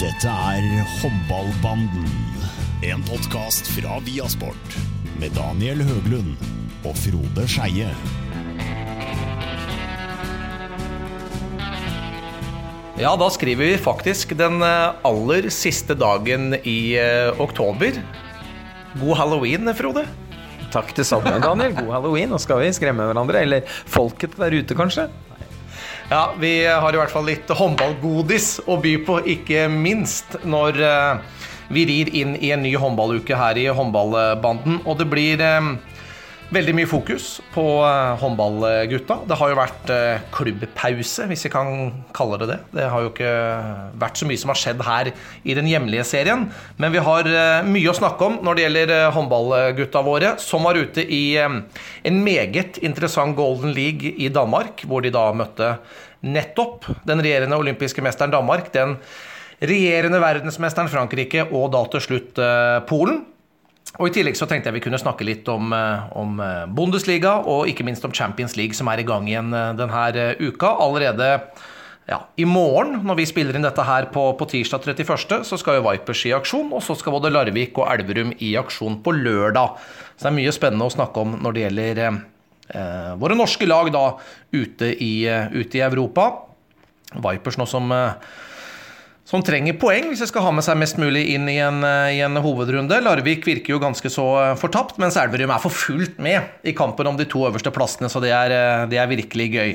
Dette er Håndballbanden. En podkast fra Viasport. Med Daniel Høglund og Frode Skeie. Ja, da skriver vi faktisk den eh, aller siste dagen i eh, oktober. God halloween, Frode. Takk til samme, Daniel. God halloween. Nå skal vi skremme hverandre. Eller folket der ute, kanskje. Ja, vi har i hvert fall litt håndballgodis å by på, ikke minst når eh, vi rir inn i en ny håndballuke her i håndballbanden. Og det blir eh, veldig mye fokus på eh, håndballgutta. Det har jo vært eh, klubbpause, hvis vi kan kalle det det. Det har jo ikke vært så mye som har skjedd her i den hjemlige serien. Men vi har eh, mye å snakke om når det gjelder håndballgutta våre, som var ute i en meget interessant Golden League i Danmark, hvor de da møtte nettopp den regjerende olympiske mesteren Danmark, den regjerende verdensmesteren Frankrike og da til slutt Polen. Og I tillegg så tenkte jeg vi kunne snakke litt om, eh, om eh, Bundesliga og ikke minst om Champions League, som er i gang igjen eh, denne uka. Allerede ja, i morgen, når vi spiller inn dette her på, på tirsdag 31., så skal jo Vipers i aksjon, og så skal både Larvik og Elverum i aksjon på lørdag. Så det er mye spennende å snakke om når det gjelder eh, våre norske lag da ute i, ute i Europa. Vipers nå som eh, som trenger poeng hvis de skal ha med seg mest mulig inn i en, eh, i en hovedrunde. Larvik virker jo ganske så eh, fortapt, mens Elverum er for fullt med i kampen om de to øverste plassene, så det er, eh, det er virkelig gøy.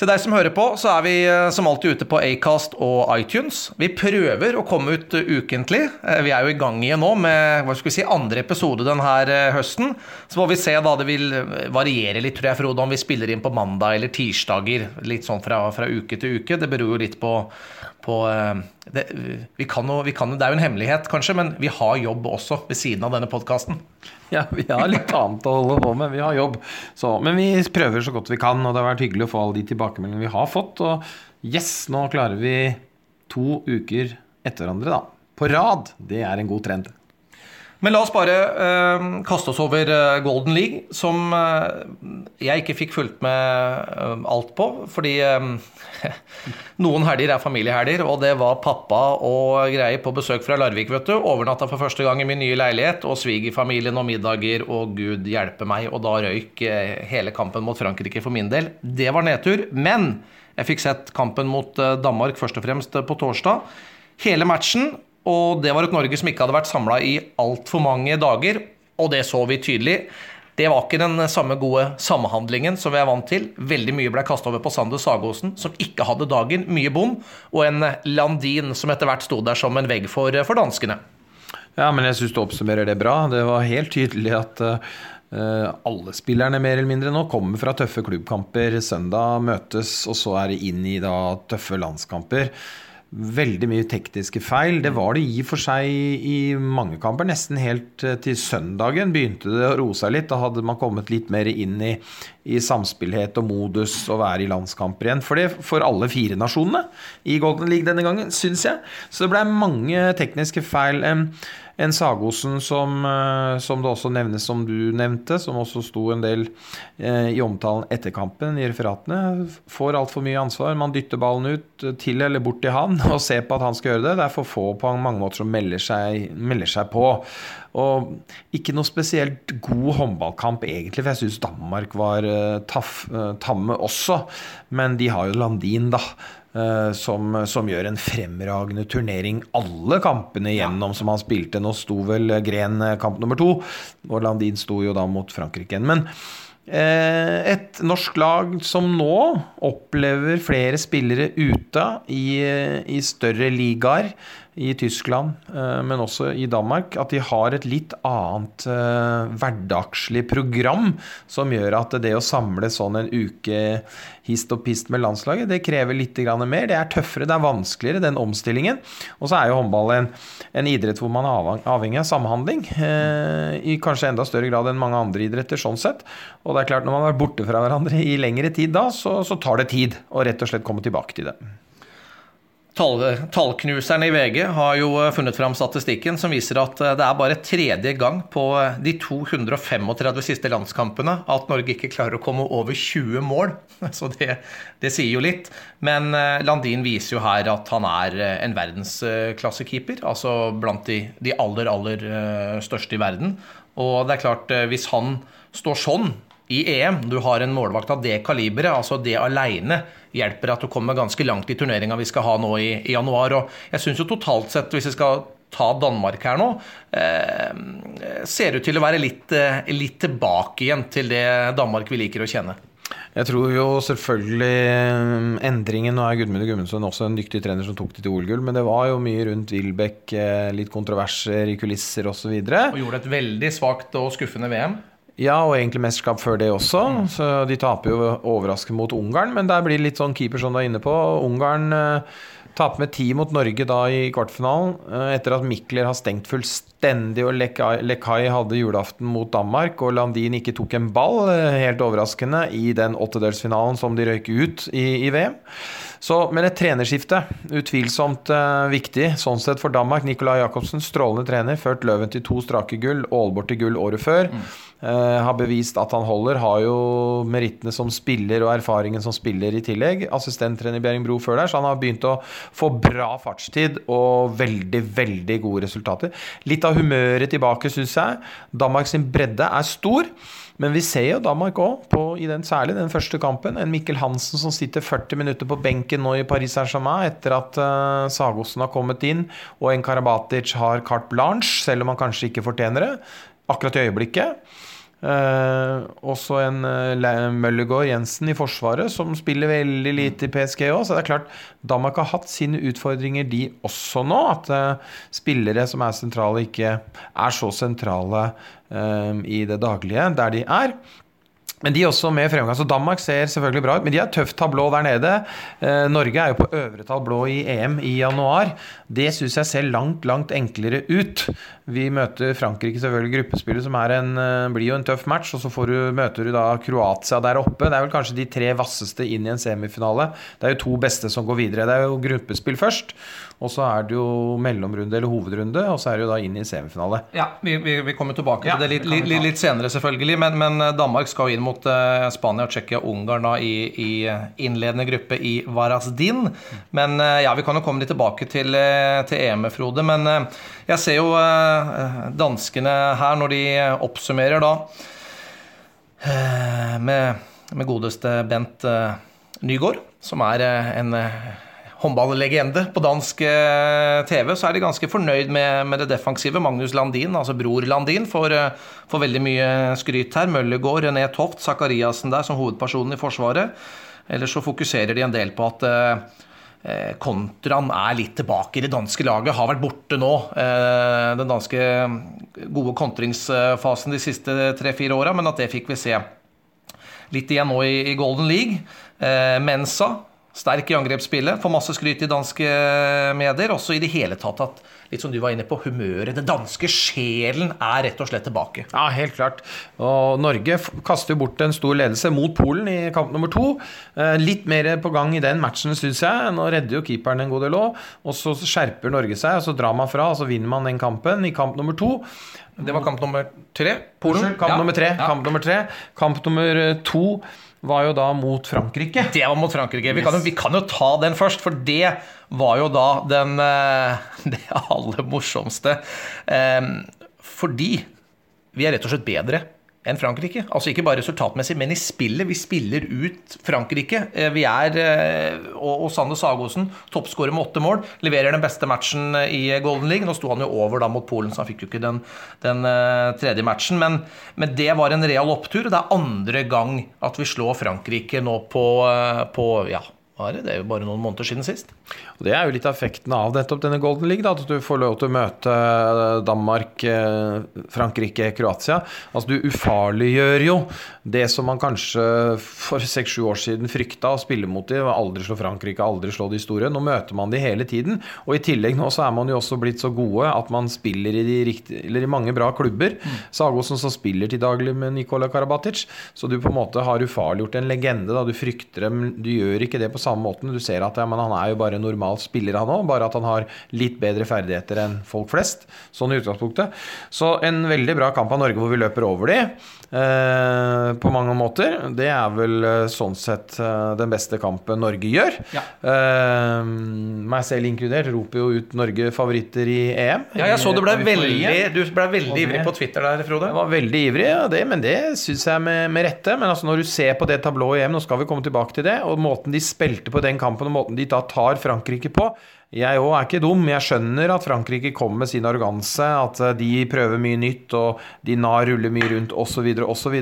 Til deg som hører på, så er vi som alltid ute på Acast og iTunes. Vi prøver å komme ut ukentlig. Vi er jo i gang igjen nå med hva skal vi si, andre episode denne høsten. Så må vi se da det vil variere litt, tror jeg, Frode, om vi spiller inn på mandag eller tirsdager. Litt sånn fra, fra uke til uke. Det beror jo litt på, på eh, det, vi kan jo, vi kan det er jo en hemmelighet, kanskje, men vi har jobb også ved siden av denne podkasten. Ja, vi har litt annet å holde på med. Vi har jobb. Så, men vi prøver så godt vi kan, og det har vært hyggelig å få alle de tilbakemeldingene vi har fått. Og yes, nå klarer vi to uker etter hverandre, da. På rad. Det er en god trend. Men la oss bare uh, kaste oss over eh, Golden League, som uh, jeg ikke fikk fulgt med uh, alt på. Fordi noen helger er familiehelger, og det var pappa og greier på besøk fra Larvik. vet du, Overnatta for første gang i min nye leilighet, og svigerfamilien og middager, og gud hjelpe meg. Og da røyk hele kampen mot Frankrike for min del. Det var nedtur. Men jeg fikk sett kampen mot Danmark først og fremst på torsdag. Hele matchen og det var et Norge som ikke hadde vært samla i altfor mange dager, og det så vi tydelig. Det var ikke den samme gode samhandlingen som vi er vant til. Veldig mye ble kasta over på Sander Sagosen, som ikke hadde dagen. Mye bom. Og en Landin som etter hvert sto der som en vegg for, for danskene. Ja, men jeg syns du oppsummerer det bra. Det var helt tydelig at uh, alle spillerne mer eller mindre nå kommer fra tøffe klubbkamper. Søndag møtes, og så er det inn i da tøffe landskamper veldig mye tekniske feil. Det var det i og for seg i mange kamper. Nesten helt eh, til søndagen begynte det å roe seg litt. Da hadde man kommet litt mer inn i, i samspillhet og modus og være i landskamper igjen. For det for alle fire nasjonene i Golden League denne gangen, syns jeg. Så det ble mange tekniske feil en Sagosen som, eh, som, det også nevnes, som du nevnte, som også sto en del eh, i omtalen etter kampen i referatene, får altfor mye ansvar. Man dytter ballen ut til eller bort til han og ser på at han skal gjøre det. Det er for få på mange måter som melder seg, melder seg på. Og ikke noe spesielt god håndballkamp, egentlig, for jeg syns Danmark var uh, taff, uh, tamme også. Men de har jo Landin, da. Uh, som, som, gjør en fremragende turnering alle kampene igjennom som han spilte. Nå sto vel Gren kamp nummer to, og Landin sto jo da mot Frankrike igjen. Men et norsk lag som nå opplever flere spillere ute i, i større ligaer i Tyskland, eh, men også i Danmark, at de har et litt annet eh, hverdagslig program som gjør at det å samle sånn en uke hist og pist med landslaget, det krever litt mer. Det er tøffere, det er vanskeligere, den omstillingen. Og så er jo håndball en, en idrett hvor man er avhengig av samhandling. Eh, I kanskje enda større grad enn mange andre idretter, sånn sett. Og det er klart, når man har vært borte fra hverandre i lengre tid da, så, så tar det tid å rett og slett komme tilbake til det. Tallknuserne i VG har jo eh, funnet fram statistikken som viser at eh, det er bare tredje gang på eh, de 235 siste landskampene at Norge ikke klarer å komme over 20 mål. Så det, det sier jo litt. Men Landin viser jo her at han er en verdensklassekeeper. Altså blant de, de aller, aller største i verden. Og det er klart, hvis han står sånn i EM, du har en målvakt av det kaliberet, altså det aleine hjelper at du kommer ganske langt i turneringa vi skal ha nå i, i januar. Og jeg syns jo totalt sett, hvis vi skal ta Danmark her nå, eh, ser ut til å være litt, eh, litt tilbake igjen til det Danmark vi liker å kjenne. Jeg tror jo selvfølgelig eh, endringen Nå er Gudmund Gudmundsson også en dyktig trener som tok det til OL-gull, men det var jo mye rundt Wilbekk, eh, litt kontroverser i kulisser osv. Og, så og gjorde et veldig svakt og skuffende VM. Ja, og egentlig mesterskap før det også. Mm. Så de taper jo overraskende mot Ungarn, men der blir det litt sånn keeper som du er inne på. Ungarn eh, taper med ti mot Norge da i kvartfinalen, eh, etter at Mikler har stengt fullstendig, og Lekai hadde julaften mot Danmark, og Landin ikke tok en ball, eh, helt overraskende, i den åttedelsfinalen som de røyker ut i, i VM. Så, men et trenerskifte, utvilsomt uh, viktig sånn sett for Danmark. Nicolai Jacobsen, strålende trener, ført Løven til to strake gull, Aalborg til gull året før. Mm. Uh, har bevist at han holder. Har jo merittene som spiller og erfaringen som spiller i tillegg. Assistenttrener Bjerring Bro før der, så han har begynt å få bra fartstid og veldig, veldig gode resultater. Litt av humøret tilbake, syns jeg. Danmark sin bredde er stor. Men vi ser jo Danmark òg, særlig den første kampen. En Mikkel Hansen som sitter 40 minutter på benken nå i Paris Saint-Germain etter at uh, Sagosen har kommet inn, og en Karabatic har carte blanche, selv om han kanskje ikke fortjener det. Akkurat i øyeblikket. Uh, også en uh, Møllergård Jensen i Forsvaret, som spiller veldig lite i PSG òg. Så det er klart, Danmark har hatt sine utfordringer, de også nå. At uh, spillere som er sentrale, ikke er så sentrale i det daglige der de er. Men de er også med fremgang. Så Danmark ser selvfølgelig bra ut, men de har tøft tablå der nede. Eh, Norge er jo på øvre tablå i EM i januar. Det syns jeg ser langt, langt enklere ut. Vi møter Frankrike, selvfølgelig gruppespillet, som en, eh, blir jo en tøff match. Og så du, møter du da Kroatia der oppe. Det er vel kanskje de tre vasseste inn i en semifinale. Det er jo to beste som går videre. Det er jo gruppespill først. Og så er det jo mellomrunde eller hovedrunde, og så er det jo da inn i semifinale. Ja, vi, vi, vi kommer tilbake ja, til det litt, litt, litt, senere, selvfølgelig. Men, men, Danmark skal jo inn mot uh, Spania, Tsjekkia og Ungarn da i, i, innledende gruppe i Varazdin. Men uh, ja, vi kan jo komme litt tilbake til, til EM, Frode. Men jeg ser jo danskene her når de oppsummerer da med, med godeste Bent Nygaard, som er en håndballegende på dansk eh, TV, så er de ganske fornøyd med, med det defensive. Magnus Landin, altså bror Landin, får, eh, får veldig mye skryt her. Møllergård, René Toft, Sakariassen der som hovedpersonen i Forsvaret. Ellers så fokuserer de en del på at eh, kontraen er litt tilbake i det danske laget. Har vært borte nå. Eh, den danske gode kontringsfasen de siste tre-fire åra, men at det fikk vi se litt igjen nå i, i Golden League. Eh, Mensa Sterk i angrepsspillet, får masse skryt i danske medier. Også i det hele tatt at litt som du var inne på, humøret, den danske sjelen, er rett og slett tilbake. Ja, helt klart. Og Norge kaster bort en stor ledelse mot Polen i kamp nummer to. Eh, litt mer på gang i den matchen, syns jeg. Nå redder jo keeperen en god del òg. Og så skjerper Norge seg, og så drar man fra, og så vinner man den kampen i kamp nummer to. Det var kamp nummer tre. Polen. Kamp Ja. nummer tre. Ja. Kamp nummer tre. Kamp nummer to var jo da mot Frankrike. Det var mot Frankrike. Vi kan, jo, vi kan jo ta den først, for det var jo da den eh, Det aller morsomste. Eh, Fordi vi er rett og slett bedre enn Frankrike. Altså ikke bare resultatmessig, men i spillet. Vi spiller ut Frankrike. Eh, Vi er eh, Og, og Sander Sagosen, toppskårer med åtte mål, leverer den beste matchen i Golden League. Nå sto han jo over da mot Polen, så han fikk jo ikke den, den eh, tredje matchen. Men, men det var en real opptur. Det er andre gang at vi slår Frankrike nå på, eh, på ja, er det? er jo bare noen måneder siden sist. Og Det er jo litt av effekten av nettopp denne Golden League. Da, at du får lov til å møte Danmark, eh, Frankrike, Kroatia. Altså Du ufarliggjør jo det som man kanskje for seks-sju år siden frykta å spille mot dem. aldri slå Frankrike, aldri slå de store. Nå møter man de hele tiden. Og i tillegg nå så er man jo også blitt så gode at man spiller i, de riktige, eller i mange bra klubber. Sagosen som spiller til daglig med Nikola Karabatic. Så du på en måte har ufarliggjort en legende. da Du frykter dem, du gjør ikke det på samme måten. Du ser at ja, han er jo bare normal spiller, han òg. Bare at han har litt bedre ferdigheter enn folk flest. Sånn i utgangspunktet. Så en veldig bra kamp av Norge hvor vi løper over de. Eh, på mange måter. Det er vel eh, sånn sett eh, den beste kampen Norge gjør. Ja. Eh, meg selv inkludert roper jo ut Norge favoritter i EM. Ja, jeg så du ble veldig, du ble veldig ivrig på Twitter der, Frode. Jeg var veldig ivrig, ja, det, men det syns jeg med, med rette. Men altså når du ser på det tablået i EM, nå skal vi komme tilbake til det, og måten de spilte på den kampen, og måten de da tar Frankrike på Jeg òg er ikke dum. Jeg skjønner at Frankrike kommer med sin arroganse, at eh, de prøver mye nytt, og de Nar ruller mye rundt, osv., osv.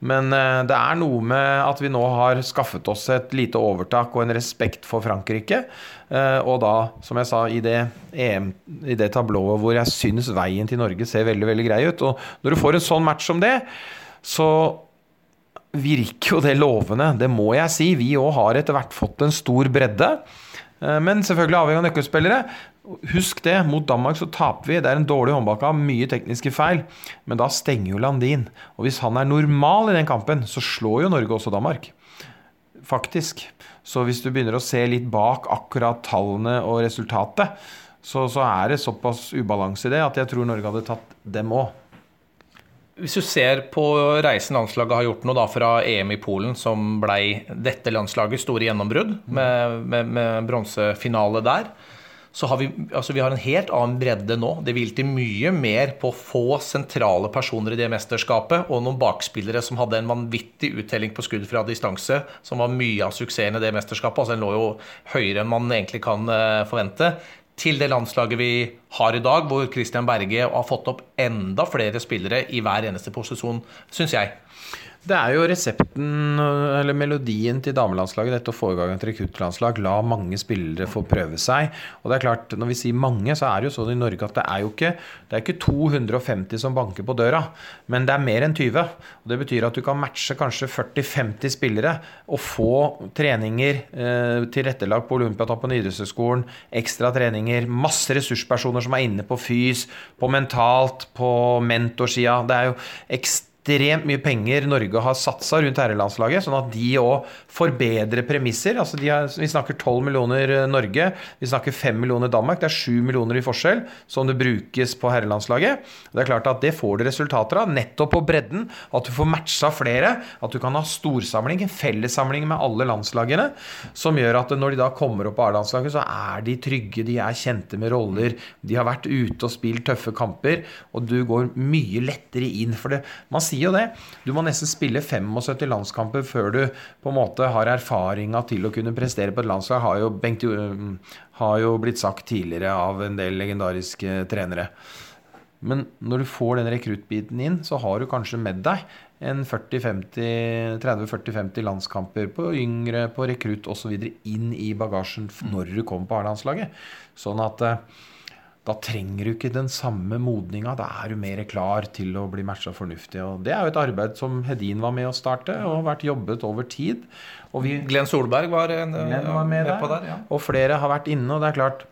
Men eh, det er noe med at vi nå har skaffet oss et lite overtak og en respekt for Frankrike. Eh, og da, som jeg sa, i det, EM, i det tablået hvor jeg syns veien til Norge ser veldig, veldig grei ut. Og når du får en sånn match som det, så virker jo det lovende. Det må jeg si. Vi òg har etter hvert fått en stor bredde. Eh, Men selvfølgelig avhengig av nøkkelspillere. Husk det, mot Danmark så taper vi. Det er en dårlig håndballkamp, mye tekniske feil. Men da stenger jo Landin. Og hvis han er normal i den kampen, så slår jo Norge også Danmark. Faktisk. Så hvis du begynner å se litt bak akkurat tallene og resultatet, så, så er det såpass ubalanse i det at jeg tror Norge hadde tatt dem òg. Hvis du ser på reisen landslaget har gjort nå da fra EM i Polen, som blei dette landslagets store gjennombrudd, med, med, med bronsefinale der, så har vi, altså vi har en helt annen bredde nå. Det hvilte mye mer på få sentrale personer i det mesterskapet, og noen bakspillere som hadde en vanvittig uttelling på skudd fra distanse, som var mye av suksessen i det mesterskapet. Altså Den lå jo høyere enn man egentlig kan eh, forvente. Til det landslaget vi har i dag, hvor Christian Berge har fått opp enda flere spillere i hver eneste posisjon, syns jeg. Det er jo resepten, eller melodien til damelandslaget, dette i gang et rekruttlandslag. La mange spillere få prøve seg. Og det er klart, når vi sier mange, så er det jo sånn i Norge at det er jo ikke, det er ikke 250 som banker på døra, men det er mer enn 20. Og Det betyr at du kan matche kanskje 40-50 spillere og få treninger, eh, tilrettelagt på Olympiatoppen idrettshøgskolen, ekstra treninger, masse ressurspersoner som er inne på fys, på mentalt, på mentorsida. Det er jo ekstremt ekstremt mye penger Norge har satsa rundt herrelandslaget, sånn at de òg får bedre premisser. Altså har, vi snakker 12 millioner Norge, vi snakker 5 millioner Danmark. Det er 7 millioner i forskjell som det brukes på herrelandslaget. Det er klart at det får du resultater av, nettopp på bredden. At du får matcha flere. At du kan ha storsamling, en fellessamling med alle landslagene. Som gjør at når de da kommer opp på A-landslaget, så er de trygge, de er kjente med roller. De har vært ute og spilt tøffe kamper, og du går mye lettere inn. For det, man sier sier jo det. Du må nesten spille 75 landskamper før du på en måte har erfaringa til å kunne prestere på et landslag, har jo, Bengt, har jo blitt sagt tidligere av en del legendariske trenere. Men når du får den rekruttbiten inn, så har du kanskje med deg en 30-40-50 landskamper på yngre, på rekrutt osv. inn i bagasjen når du kommer på A-landslaget. Sånn at eh, da trenger du ikke den samme modninga. Da er du mer klar til å bli matcha fornuftig. Og det er jo et arbeid som Hedin var med å starte, og har vært jobbet over tid. Vi, Glenn Solberg var, en, Glenn var med, med der, der ja. og flere har vært inne. Og det er klart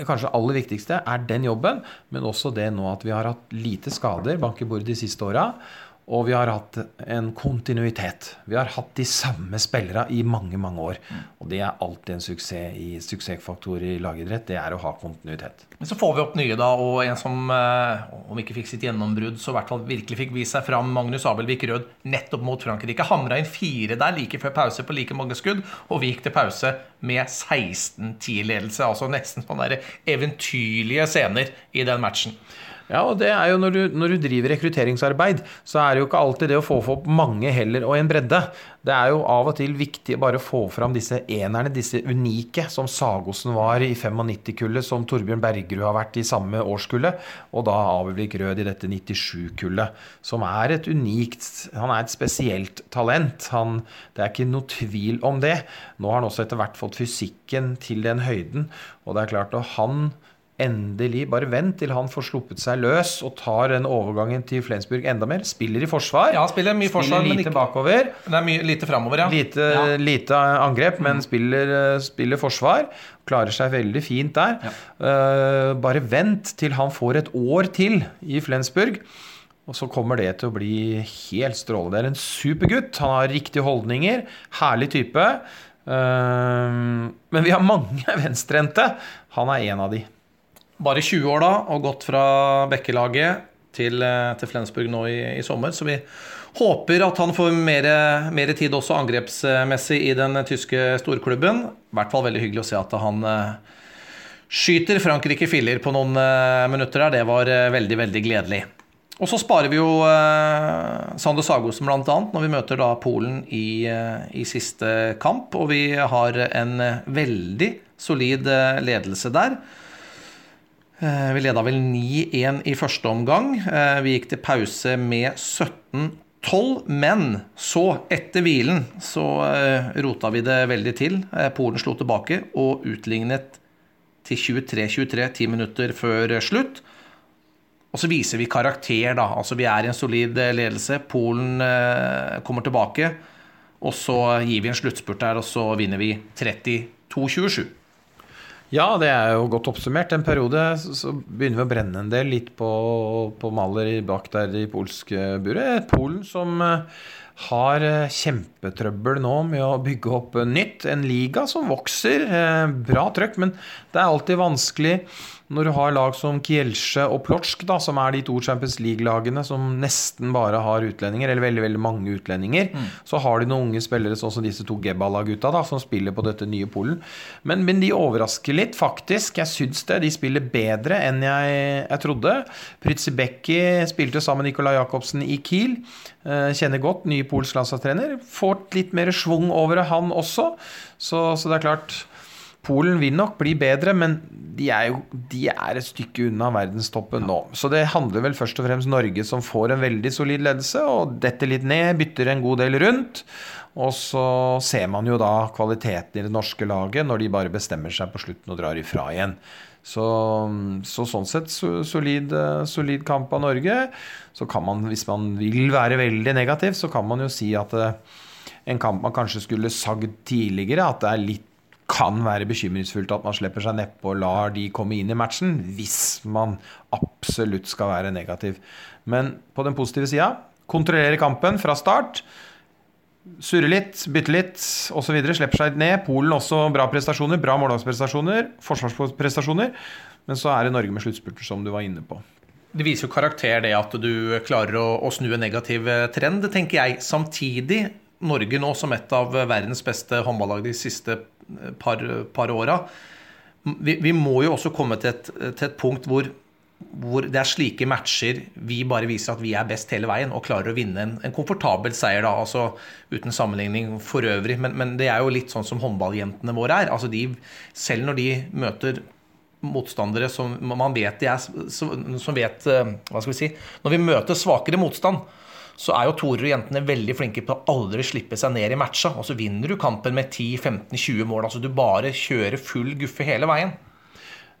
det kanskje aller viktigste er den jobben, men også det nå at vi har hatt lite skader bank i bordet de siste åra. Og vi har hatt en kontinuitet. Vi har hatt de samme spillerne i mange mange år. Og det er alltid en suksess i, suksessfaktor i lagidrett. Det er å ha kontinuitet. Men så får vi opp nye, da. Og en som, eh, om ikke fikk sitt gjennombrudd, så i hvert fall virkelig fikk vist seg fram, Magnus Abelvik Rød, nettopp mot Frankrike. Hamra inn fire der like før pause på like mange skudd. Og vi gikk til pause med 16-10-ledelse. Altså nesten sånne eventyrlige scener i den matchen. Ja, og det er jo når du, når du, driver rekrutteringsarbeid, så er det jo ikke alltid det å få opp mange heller og en bredde. Det er jo av og til viktig bare å få fram disse enerne, disse unike, som Sagosen var i 95-kullet, som Torbjørn Bergerud har vært i samme årskullet, og da Abelvik Rød i dette 97-kullet, som er et unikt Han er et spesielt talent. Han, det er ikke noe tvil om det. Nå har han også etter hvert fått fysikken til den høyden, og det er klart, og han Endelig. Bare vent til han får sluppet seg løs og tar den overgangen til Flensburg enda mer. Spiller i forsvar. Ja, spiller mye forsvar, spiller lite ikke, bakover. Det er mye, lite framover, ja. Lite, ja. lite angrep, men mm. spiller, spiller, forsvar. Klarer seg veldig fint der. Ja. Uh, bare vent til han får et år til i Flensburg. Og så kommer det til å bli helt strålende. Det er en supergutt. Han har riktige holdninger. Herlig type. Uh, men vi har mange venstrehendte. Han er en av de bare 20 år da, og gått fra Bekkelaget til, eh, til Flensburg nå i, i, sommer. Så vi håper at han får mer, mer, tid også angrepsmessig i den tyske storklubben. I hvert fall veldig hyggelig å se at han uh, skyter Frankrike filler på noen uh, minutter der. Det var veldig, veldig gledelig. Og så sparer vi jo eh, Sander Sagosen bl.a. når vi møter da Polen i, i, siste kamp. Og vi har en veldig solid ledelse der. Eh, vi leda vel 9-1 i første omgang. Eh, vi gikk til pause med 17-12, men så, etter hvilen, så eh, rota vi det veldig til. Polen slo tilbake og utlignet til 23-23 ti minutter før slutt. Og så viser vi karakter, da. Altså vi er i en solid ledelse. Polen kommer tilbake. Og så gir vi en sluttspurt der, og så vinner vi 32-27. Ja, det er jo godt oppsummert. En periode så begynner vi å brenne en del litt på, på Maler bak der i polske buret. Polen som eh, har eh, kjempetrøbbel nå med å bygge opp nytt. En liga som vokser. Eh, bra trøkk, men det er alltid vanskelig når du har lag som Kielce og Plotsk, da, som er de to Champions League-lagene som nesten bare har utlendinger, eller veldig veldig mange utlendinger, mm. så har de noen unge spillere, sånn som disse to Gebala-gutta, da, som spiller på dette nye Polen. Men, men, de overrasker litt, faktisk. Jeg syns det. De spiller bedre enn jeg, jeg trodde. Prytzibekki spilte sammen med Nikolai Jacobsen i Kiel. Eh, kjenner godt ny polsk landslagstrener. Får litt mer schwung over det, han også. Så, så det er klart Polen vil nok bli bedre, men de er jo de er et stykke unna verdenstoppen nå. Så det handler vel først og fremst Norge som får en veldig solid ledelse, og detter litt ned, bytter en god del rundt. Og så ser man jo da kvaliteten i det norske laget når de bare bestemmer seg på slutten og drar ifra igjen. Så, så sånn sett solid, solid, kamp av Norge. Så kan man, hvis man vil være veldig negativ, så kan man jo si at eh, en kamp man kanskje skulle sagd tidligere, at det litt kan være bekymringsfullt at man slipper seg nedpå og lar de komme inn i matchen, hvis man absolutt skal være negativ. Men på den positive sida kontrollere kampen fra start. Surre litt, bytte litt osv. Slipper seg ned. Polen også bra prestasjoner. Bra målgangsprestasjoner, forsvarsprestasjoner. Men så er det Norge med sluttspurter, som du var inne på. Det viser jo karakter, det at du klarer å, å snu en negativ trend, tenker jeg. Samtidig, Norge nå som et av verdens beste håndballag de siste par, par åra. Vi, vi, må jo også komme til et, til et, punkt hvor hvor det er slike matcher vi bare viser at vi er best hele veien og klarer å vinne en, en komfortabel seier, da, altså uten sammenligning for øvrig. Men, men, det er jo litt sånn som håndballjentene våre er. altså de, Selv når de møter motstandere som man vet de er Som vet eh, Hva skal vi si Når vi møter svakere motstand, så er jo torer og jentene veldig flinke på å aldri slippe seg ned i matcha. Og så vinner du kampen med 10-15-20 mål. Altså du bare kjører full guffe hele veien.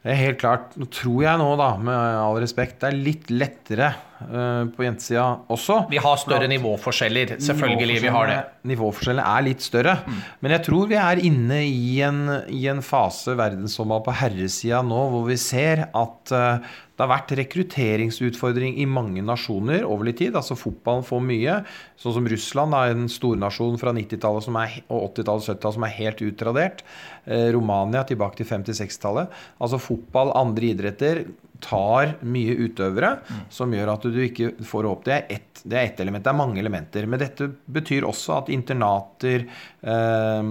Det er helt klart. Nå tror jeg nå, da, med all respekt, det er litt lettere på jentesida også. Vi har større nivåforskjeller. Selvfølgelig vi har det. Nivåforskjellene er litt større. Mm. Men jeg tror vi er inne i en, i en fase verdenshåndball på herresida nå hvor vi ser at uh, det har vært rekrutteringsutfordring i mange nasjoner over litt tid. altså Fotballen får mye. Sånn som Russland, er en stornasjon fra 90-tallet og 80-tallet og 70-tallet som er helt utradert. Eh, Romania tilbake til 50-60-tallet. Altså fotball, andre idretter tar mye utøvere, mm. som gjør at du ikke får opp. Det er ett, ett element. Det er mange elementer. Men dette betyr også at internater, eh,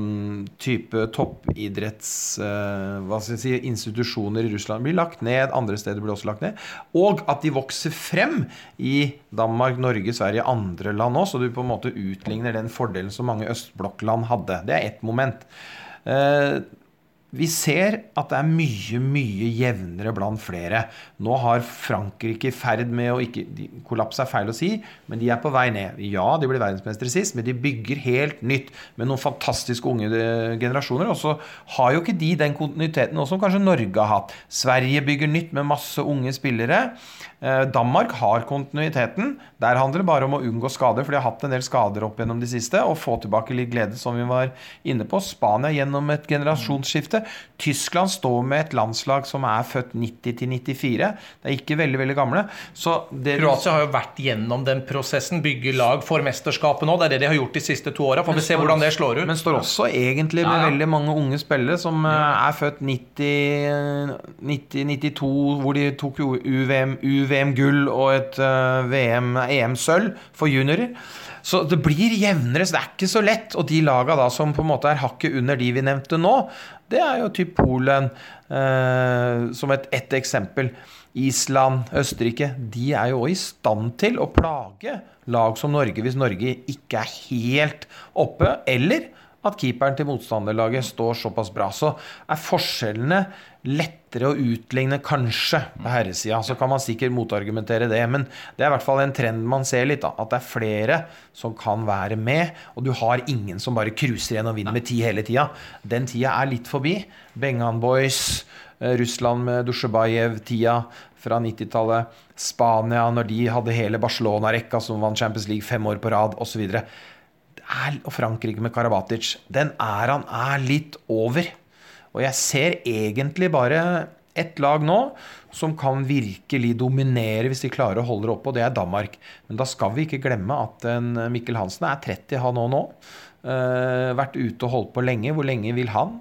type toppidretts... Eh, si, institusjoner i Russland blir lagt ned. Andre steder blir også lagt ned. Og at de vokser frem i Danmark, Norge, Sverige, andre land òg. Så du på en måte utligner den fordelen som mange østblokkland hadde. Det er ett moment. Eh, vi ser at det er mye, mye jevnere blant flere. Nå har Frankrike i ferd med å ikke Kollaps er feil å si, men de er på vei ned. Ja, de ble verdensmestere sist, men de bygger helt nytt med noen fantastiske unge eh, generasjoner. Og så har jo ikke de den kontinuiteten også, som kanskje Norge har hatt. Sverige bygger nytt med masse unge spillere. Eh, Danmark har kontinuiteten. Der handler det bare om å unngå skader, for de har hatt en del skader opp gjennom de siste, og få tilbake litt glede, som vi var inne på. Spania gjennom et generasjonsskifte. Tyskland står med et landslag som er født 90 til 94. Det er ikke veldig veldig gamle. Kroatia har jo vært gjennom den prosessen. Bygge lag for mesterskapet nå. Det er det de har gjort de siste to åra. Får vi se hvordan det slår ut. Men står også egentlig med ja, ja. veldig mange unge spillere som eh, er født 90, 90 92, hvor de tok UVM, UVM VM-gull og et uh, VM, EM-sølv for juniorer. Så det blir jevnere, så det er ikke så lett. Og de laga da som på en måte er hakket under de vi nevnte nå, det er jo typ Polen uh, som et, et eksempel. Island, Østerrike, de er jo òg i stand til å plage lag som Norge hvis Norge ikke er helt oppe, eller at keeperen til motstanderlaget står såpass bra. Så er forskjellene lettere å utligne, kanskje, på herresida. Så kan man sikkert motargumentere det, men det er i hvert fall en trend man ser litt. Da, at det er flere som kan være med, og du har ingen som bare cruiser igjen og vinner med ti hele tida. Den tida er litt forbi. Bengan Boys, eh, Russland med Dusjebajev-tida fra 90-tallet, Spania når de hadde hele Barcelona-rekka som vant Champions League fem år på rad, osv. Og Frankrike med Karabatic. Den æraen er litt over. Og jeg ser egentlig bare ett lag nå som kan virkelig dominere hvis de klarer å holde det oppe, og det er Danmark. Men da skal vi ikke glemme at Mikkel Hansen er 30 han òg nå. Uh, vært ute og holdt på lenge. Hvor lenge vil han?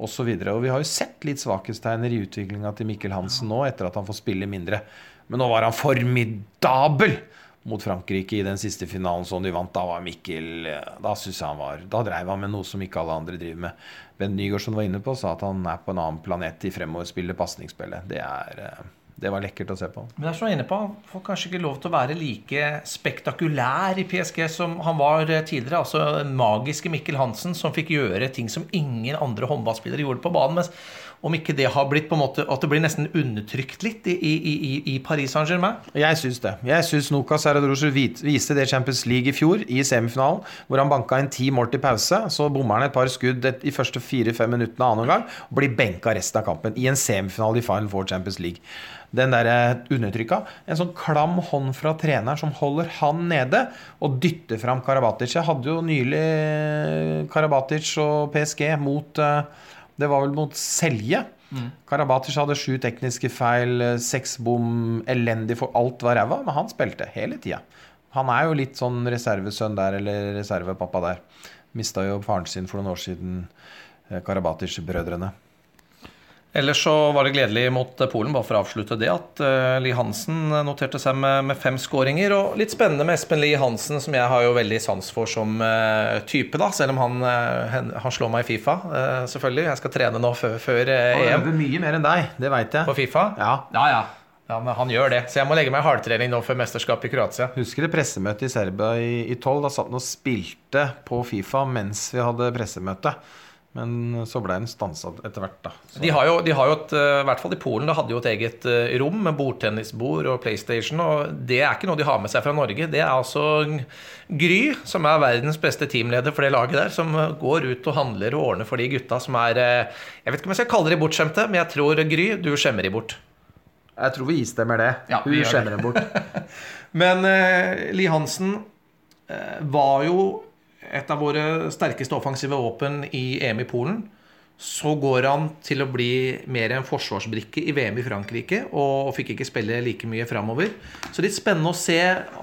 Og, så videre. og vi har jo sett litt svakhetstegner i utviklinga til Mikkel Hansen nå, etter at han får spille mindre. Men nå var han formidabel! Mot Frankrike i den siste finalen som de vant. Da var Mikkel Da synes jeg han var Da dreiv han med noe som ikke alle andre driver med. Bent Nygaardsen var inne på sa at han er på en annen planet i fremoverspillet, pasningsspillet. Det er eh, det var lekkert å se på. Men jeg er inne på, Han får kanskje ikke lov til å være like spektakulær i PSG som han var eh, tidligere. Altså den magiske Mikkel Hansen som fikk gjøre ting som ingen andre håndballspillere gjorde på banen. Mens om ikke det har blitt på en måte At det blir nesten undertrykt litt i, i, i Paris Saint-Germain? Jeg syns det. Jeg syns Nukas Saradrosje viste det Champions League i fjor, i semifinalen, hvor han banka inn ti mål til pause. Så bommer han et par skudd de første fire-fem minuttene annen gang og blir benka resten av kampen. I en semifinale i Final Four Champions League den der undertrykka. En sånn klam hånd fra treneren som holder han nede og dytter fram Karabatic. Jeg hadde jo nylig Karabatic og PSG mot uh, det var vel mot Selje. Mm. Karabatic hadde sju tekniske feil, seks bom, elendig for alt var ræva, men han spilte hele tida. Han er jo litt sånn reservesønn der, eller reservepappa der. Mista jo faren sin for noen år siden, eh, Karabatic-brødrene. Ellers så var det gledelig mot Polen, bare for å avslutte det, at Li Lie Hansen noterte seg med, med, fem skåringer. Og litt spennende med Espen Lie Hansen, som jeg har jo veldig sans for som uh, type, da. Selv om han, uh, han slår meg i Fifa, selvfølgelig. Jeg skal trene nå før, før EM. Han øver mye mer enn deg, det veit jeg. På Fifa? Ja. ja, ja. Ja, men han gjør det. Så jeg må legge meg i hardtrening nå før mesterskapet i Kroatia. Husker det pressemøtet i Serbia i 12? Da satt han og spilte på Fifa mens vi hadde pressemøte. Men så ble den stansa etter hvert, da. Så. De har jo, de har jo et, eh, i hvert fall i Polen, da hadde jo et eget eh, rom med bordtennisbord og PlayStation. Og det er ikke noe de har med seg fra Norge. Det er altså Gry, som er verdens beste teamleder for det laget der, som går ut og handler og ordner for de gutta som er eh, Jeg vet ikke om jeg skal kalle de bortskjemte, men jeg tror Gry, du skjemmer de bort. Jeg tror vi istemmer det. Ja, Hun skjemmer dem bort. Men uh, Li Hansen uh, var jo et av våre sterkeste offensive våpen i EM i Polen. Så går han til å bli mer en forsvarsbrikke i VM i Frankrike og fikk ikke spille like mye framover. Så litt spennende å se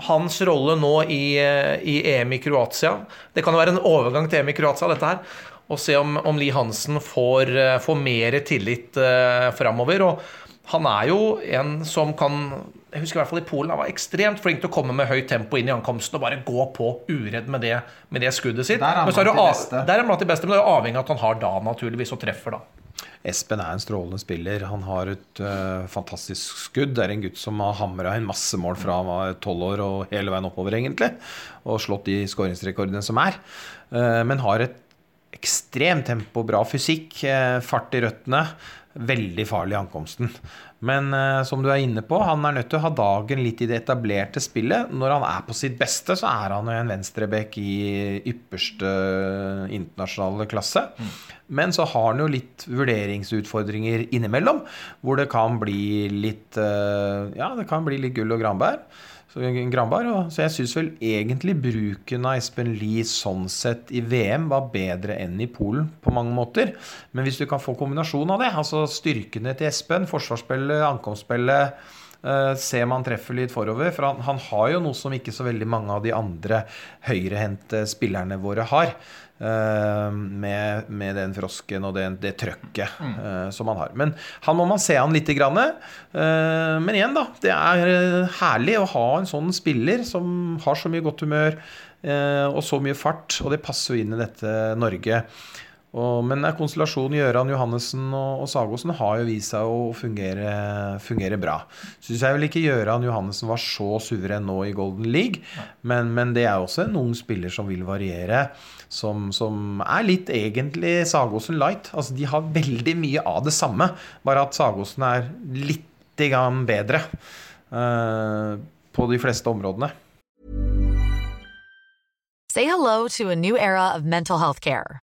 hans rolle nå i, i EM i Kroatia. Det kan jo være en overgang til EM i Kroatia, dette her. Og se om, om Li Hansen får, eh, får mer tillit eh, framover. Og han er jo en som kan jeg husker i hvert fall i Polen Han var ekstremt flink til å komme med høyt tempo inn i ankomsten og bare gå på uredd med det, med det skuddet sitt. Der er han blant de. Der er han blant de beste, men det er jo avhengig av at han har da, naturligvis, og treffer da. Espen er en strålende spiller. Han har et uh, fantastisk skudd. Det er en gutt som har hamra inn masse mål fra han var tolv år og hele veien oppover, egentlig. Og slått de skåringsrekordene som er. Uh, men har et ekstremt tempo, bra fysikk, uh, fart i røttene. Veldig farlig i ankomsten. Men eh, som du er inne på, han er nødt til å ha dagen litt i det etablerte spillet. Når han er på sitt beste, så er han jo en venstreback i ypperste internasjonale klasse. Men så har han jo litt vurderingsutfordringer innimellom, hvor det kan bli litt eh, Ja, det kan bli litt gull og granbær. Så, granbar, så jeg syns vel egentlig bruken av Espen Lie sånn sett i VM var bedre enn i Polen på mange måter. Men hvis du kan få kombinasjon av det, altså styrkene til Espen, forsvarsspillet, ankomstspillet eh, Se om han treffer litt forover. For han, han har jo noe som ikke så veldig mange av de andre høyrehendte spillerne våre har. Eh, med, med den frosken og det, det trøkket uh, som han har. Men han må man se an lite grann. Uh, men igjen, da. Det er herlig å ha en sånn spiller som har så mye godt humør og så mye fart. Og det passer jo inn i dette Norge. Og, men konstellasjonen Gøran Johannessen og, og Sagosen har jo vist seg å fungere, fungere bra. Syns jeg vel ikke Gøran Johannessen var så suveren nå i Golden League, men, men det er også en ung spiller som vil variere. Som, som er litt egentlig Sagosen light. Altså De har veldig mye av det samme, bare at Sagosen er litt grann bedre uh, på de fleste områdene. Say hello to a new era of.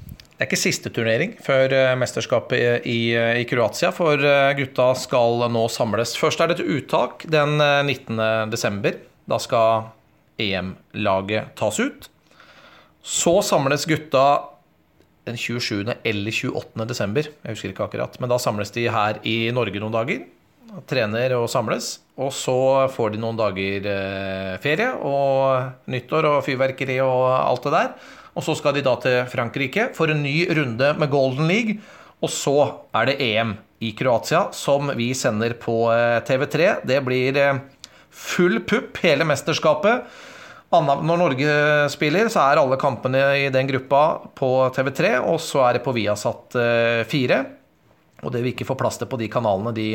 Det er ikke siste turnering før eh, mesterskapet i, i Kroatia, for eh, gutta skal nå samles. Først er det et uttak den eh, 19. desember. Da skal EM-laget tas ut. Så samles gutta den 27. eller 28. desember. Jeg husker ikke akkurat. Men da samles de her i Norge noen dager. Trener og samles. Og så får de noen dager eh, ferie og nyttår og fyrverkeri og alt det der. Og så skal de da til Frankrike for en ny runde med Golden League. Og så er det EM i Kroatia, som vi sender på eh, TV3. Det blir eh, full pupp hele mesterskapet. Når Norge spiller, så er alle kampene i den gruppa på TV3, og så er det på Viasat 4. Og det vi ikke får plass til på de kanalene, de,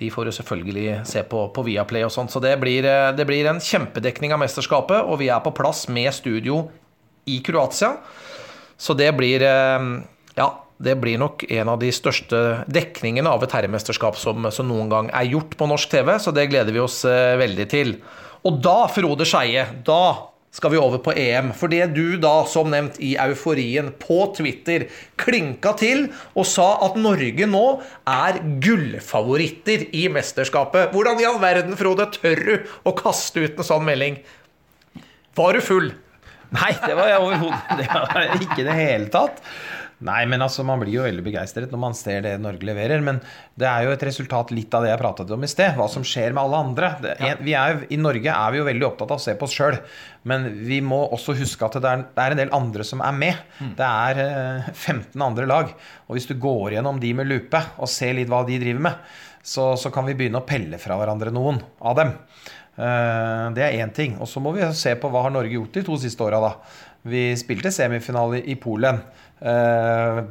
de får jo selvfølgelig se på, på Viaplay og sånt. Så det blir, eh, det blir en kjempedekning av mesterskapet, og vi er på plass med studio i Kroatia. Så det blir eh, Ja, det blir nok en av de største dekningene av et herremesterskap som, som noen gang er gjort på norsk TV, så det gleder vi oss eh, veldig til. Og da, Frode Skeie, da skal vi over på EM. For det du da, som nevnt i euforien på Twitter, klinka til og sa at Norge nå er gullfavoritter i mesterskapet. Hvordan i all verden, Frode, tør du å kaste ut en sånn melding? Var du full? Nei, det var jeg overhodet Det var ikke i det hele tatt. Nei, men altså, man blir jo veldig begeistret når man ser det Norge leverer. Men det er jo et resultat litt av det jeg pratet om i sted. Hva som skjer med alle andre. Det, vi er, I Norge er vi jo veldig opptatt av å se på oss sjøl. Men vi må også huske at det er, det er, en del andre som er med. Mm. Det er eh, 15 andre lag. Og hvis du går gjennom de med lupe og ser litt hva de driver med, så, så kan vi begynne å pelle fra hverandre noen av dem. Eh, det er én ting. Og så må vi se på hva har Norge gjort de to siste åra, da. Vi spilte semifinale i Polen. Eh,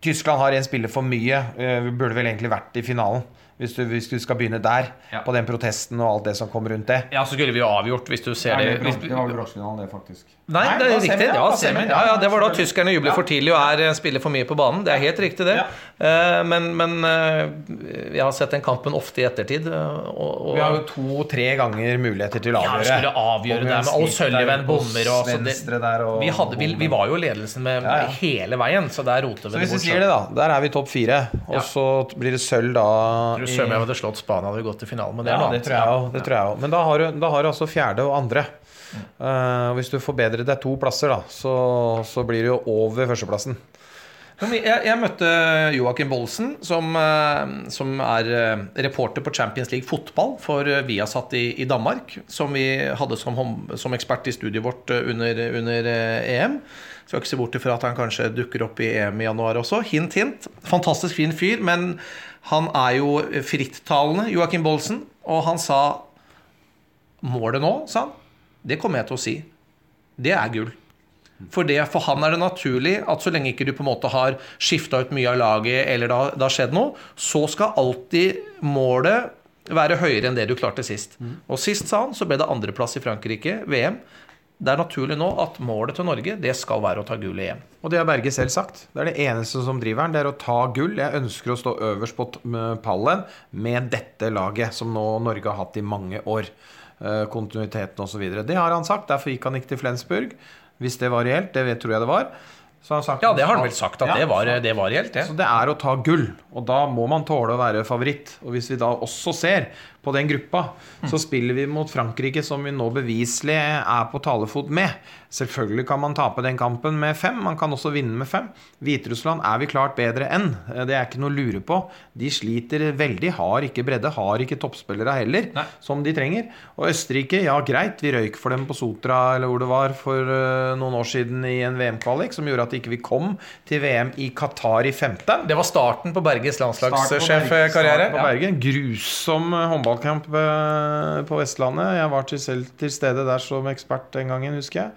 Tyskland har en spiller for mye. Eh, Vi burde vel egentlig vært i finalen. Hvis du, hvis du skal begynne der, Ja. på den protesten og alt det som kom rundt det. Ja, så skulle vi jo avgjort, hvis du ser det. Hvis, var vel bronsefinalen, det, faktisk. Nei, det er riktig. Ja, semien. ja, ja, det var da tyskerne jubler for tidlig og er spiller for mye på banen. Det er helt riktig, det. Eh, Men, men eh, jeg har sett den kampen ofte i ettertid. eh, Og, og, Vi har jo to-tre ganger muligheter til å avgjøre. Ja, skulle avgjøre det med O'Sullivan bommer og så det, vi, hadde, vi, vi var jo ledelsen med, hele veien, så der roter Så vi det hvis vi bort. sier det, da. Der er vi topp fire. Og så blir det sølv da tror søren meg hadde slått Spania hadde vi gått til finalen, men det er det tror jeg òg. Men da har, du, da har du altså fjerde og andre. Eh, hvis du forbedrer deg to plasser, da, så, så blir du jo over førsteplassen. Jeg, jeg møtte Joakim Bollesen, som, eh, som er eh, reporter på Champions League fotball for Viasat i, i Danmark. Som vi hadde som, som ekspert i studiet vårt under, under EM. Skal ikke se bort ifra at han kanskje dukker opp i EM i januar også. Hint, hint. Fantastisk fin fyr, men han er jo frittalende, Joakim Bollesen. Og han sa Målet nå, sa han, det kommer jeg til å si. Det er gull. For, det, for han er det naturlig at så lenge ikke du på en måte har skifta ut mye av laget, eller det har, skjedd noe, så skal alltid målet være høyere enn det du klarte sist. Og sist, sa han, så ble det andreplass i Frankrike, VM. Det er naturlig nå at målet til Norge det skal være å ta gull i EM. Og det har Berge selv sagt. Det er det eneste som driver han. Det er å ta gull. Jeg ønsker å stå øverst på pallen med dette laget, som nå Norge har hatt i mange år. Eh, Kontinuiteten osv. Det har han sagt. Derfor gikk han ikke til Flensburg. Hvis det var reelt. Det tror jeg det var. Så han sagt Ja, det har han vel sagt, at Ja, det, var, det var reelt, det. Så det er å ta gull, og da må man tåle å være favoritt. Og hvis vi da også ser på den gruppa, så spiller vi mot Frankrike, som vi nå beviselig er på talefot med. Selvfølgelig kan man tape den kampen med fem, man kan også vinne med fem. Hviterussland er vi klart bedre enn, det er ikke noe å lure på. De sliter veldig, har ikke bredde, har ikke toppspillere heller, Nei. som de trenger. Og Østerrike, ja greit, vi røyk for dem på Sotra eller hvor det var for eh, noen år siden i en VM-kvalik, som gjorde at ikke vi kom til VM i Qatar i femte. Det var starten på Berges landslagssjefkarriere. Ja. Bergen. Grusom eh, håndballkamp eh, på Vestlandet. Jeg var til selv til stede der som ekspert den gangen, husker jeg.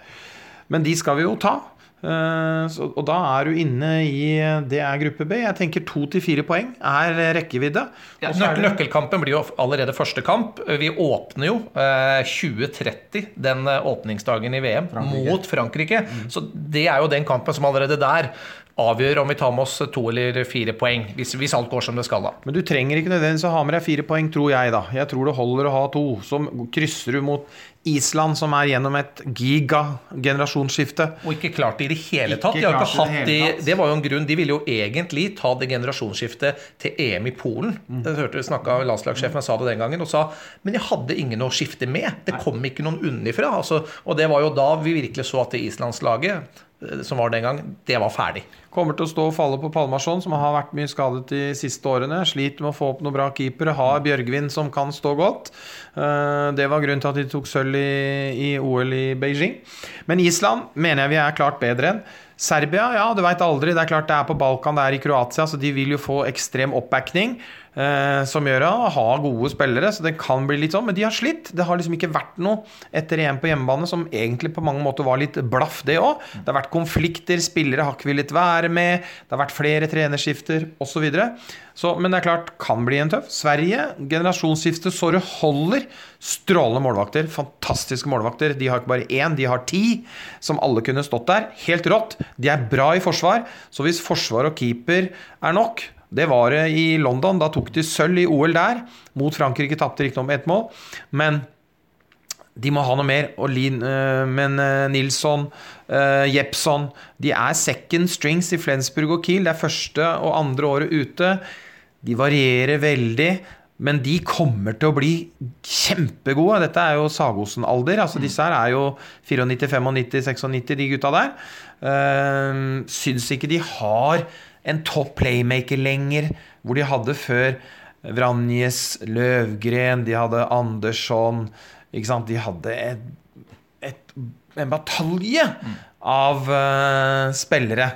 Men de skal vi jo ta. Eh, og da er du inne i Det er gruppe B. Jeg tenker to til fire poeng er rekkevidde. Ja, Og nøk det- nøkkelkampen blir jo allerede første kamp. Vi åpner jo eh, 2030, den eh, åpningsdagen i VM, mot Frankrike. Så det er jo den kampen som allerede der avgjør om vi tar med oss to eller fire poeng. Hvis, hvis alt går som det skal, da. Men du trenger ikke nødvendigvis å ha med deg fire poeng, tror jeg, da. Jeg tror det holder å ha to. Så krysser du mot Island, som er gjennom et giga-generasjonsskifte. Og ikke klart det i det hele tatt. Ikke De har klart ikke det hele tatt. det var jo en grunn. De ville jo egentlig ta det generasjonsskiftet til EM i Polen. Mm. Jeg hørte snakka Landslagssjefen sa det den gangen og sa men jeg hadde ingen å skifte med. Det kom ikke noen unnifra. Altså, og det var jo da vi virkelig så at det islandslaget som var den gang, det var ferdig. Kommer til å stå og falle på Palmarsson, som har vært mye skadet de siste årene. Sliter med å få opp noen bra keepere. Har Bjørgvin som kan stå godt. Eh, Det var grunnen til at de tok sølv i, i OL i Beijing. Men Island mener jeg vi er klart bedre enn. Serbia, ja, du veit aldri. Det er klart det er på Balkan, det er i Kroatia, så de vil jo få ekstrem oppbacking. Eh, som gjør at ha gode spillere, så det kan bli litt sånn. Men de har slitt. Det har liksom ikke vært noe etter EM på hjemmebane som egentlig på mange måter var litt blaff, det òg. Det har vært konflikter, spillere har ikke villet være med, det har vært flere trenerskifter osv. Så men det er klart, kan bli en tøff. Sverige, generasjonsskifte så det holder. Strålende målvakter. Fantastiske målvakter. De har ikke bare én, de har ti, som alle kunne stått der. Helt rått. De er bra i forsvar, så hvis forsvar og keeper er nok det var det i London. Da tok de sølv i OL der. Mot Frankrike tapte riktignok med ett mål. Men de må ha noe mer. Og Lin, eh, men eh, Nilsson, uh, Jepson De er second strings i Flensburg og Kiel. Det er første og andre året ute. De varierer veldig. Men de kommer til å bli kjempegode. Dette er jo Sagosen-alder. Altså Disse her er jo 94, 95, 96, de gutta der. Uh, syns ikke de har en topp playmaker lenger, hvor de hadde før Vranjes, Løvgren, de hadde Andersson? De hadde et, en batalje av uh, spillere.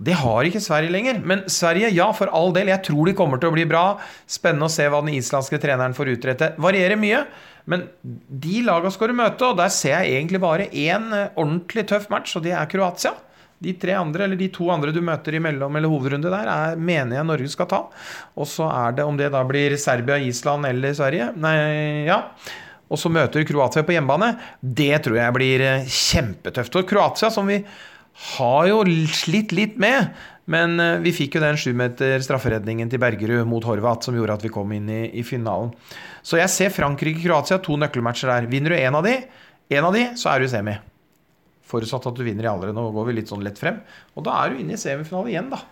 Det har ikke Sverige lenger. Men Sverige, ja, for all del. Jeg tror de kommer til å bli bra. Spennende å se hva den islandske treneren får utrette. Varierer mye. Men de laga skal du møte, og der ser jeg egentlig bare én eh, ordentlig tøff match, og det er Kroatia. De tre andre, eller de to andre du møter i mellom- eller hovedrunde der, er, mener jeg Norge skal ta. Og så er det, om det da blir Serbia, Island eller Sverige Nei, ja. Og så møter Kroatia på hjemmebane. Det tror jeg blir eh, kjempetøft. Og Kroatia, som vi har jo slitt litt med, men eh, vi fikk jo den sjumeter strafferedningen til Bergerud mot Horvat som gjorde at vi kom inn i, i finalen. Så jeg ser Frankrike-Kroatia, to nøkkelmatcher der. Vinner du én av de, en av de, så er du semi. Forutsatt at du vinner i alle. Nå går vi litt sånn lett frem. Og da er du inne i semifinale igjen, da.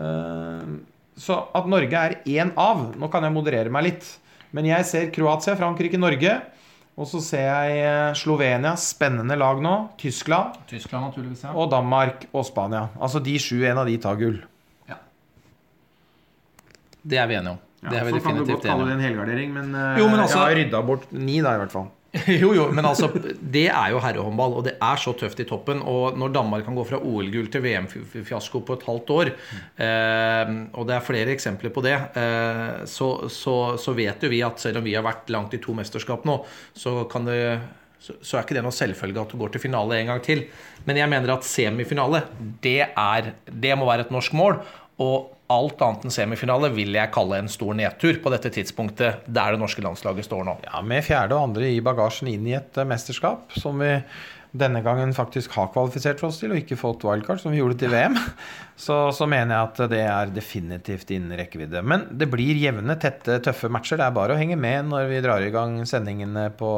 Eh, så at Norge er én av Nå kan jeg moderere meg litt. Men jeg ser Kroatia, Frankrike, Norge. Og så ser jeg eh, Slovenia, spennende lag nå. Tyskland. Tyskland, naturligvis. ja. Og Danmark og Spania. Altså de sju, en av de tar gull. Det er vi enige om. det er vi så kan du godt kalle det en helgardering, men eh, Jo, men altså- jeg har rydda bort ni, da, i hvert fall. Jo, jo, men altså, det er jo herrehåndball, og det er så tøft i toppen. Og når Danmark kan gå fra OL-gull til VM-fiasko på et halvt år, eh, og det er flere eksempler på det, eh, så, så, så vet jo vi at selv om vi har vært langt i to mesterskap nå, så kan det så, er ikke det noe selvfølge at du går til finale en gang til. Men jeg mener at semifinale, det, er, det må være et norsk mål. Og alt annet enn semifinale vil jeg kalle en stor nedtur på dette tidspunktet der det norske landslaget står nå. Ja, Med fjerde og andre i bagasjen inn i et eh, mesterskap, som vi denne gangen faktisk har kvalifisert for oss til, og ikke fått wildcard, som vi gjorde til VM, så, så mener jeg at det er definitivt innen rekkevidde. Men det blir jevne, tette, tøffe matcher. Det er bare å henge med når vi drar i gang sendingene på,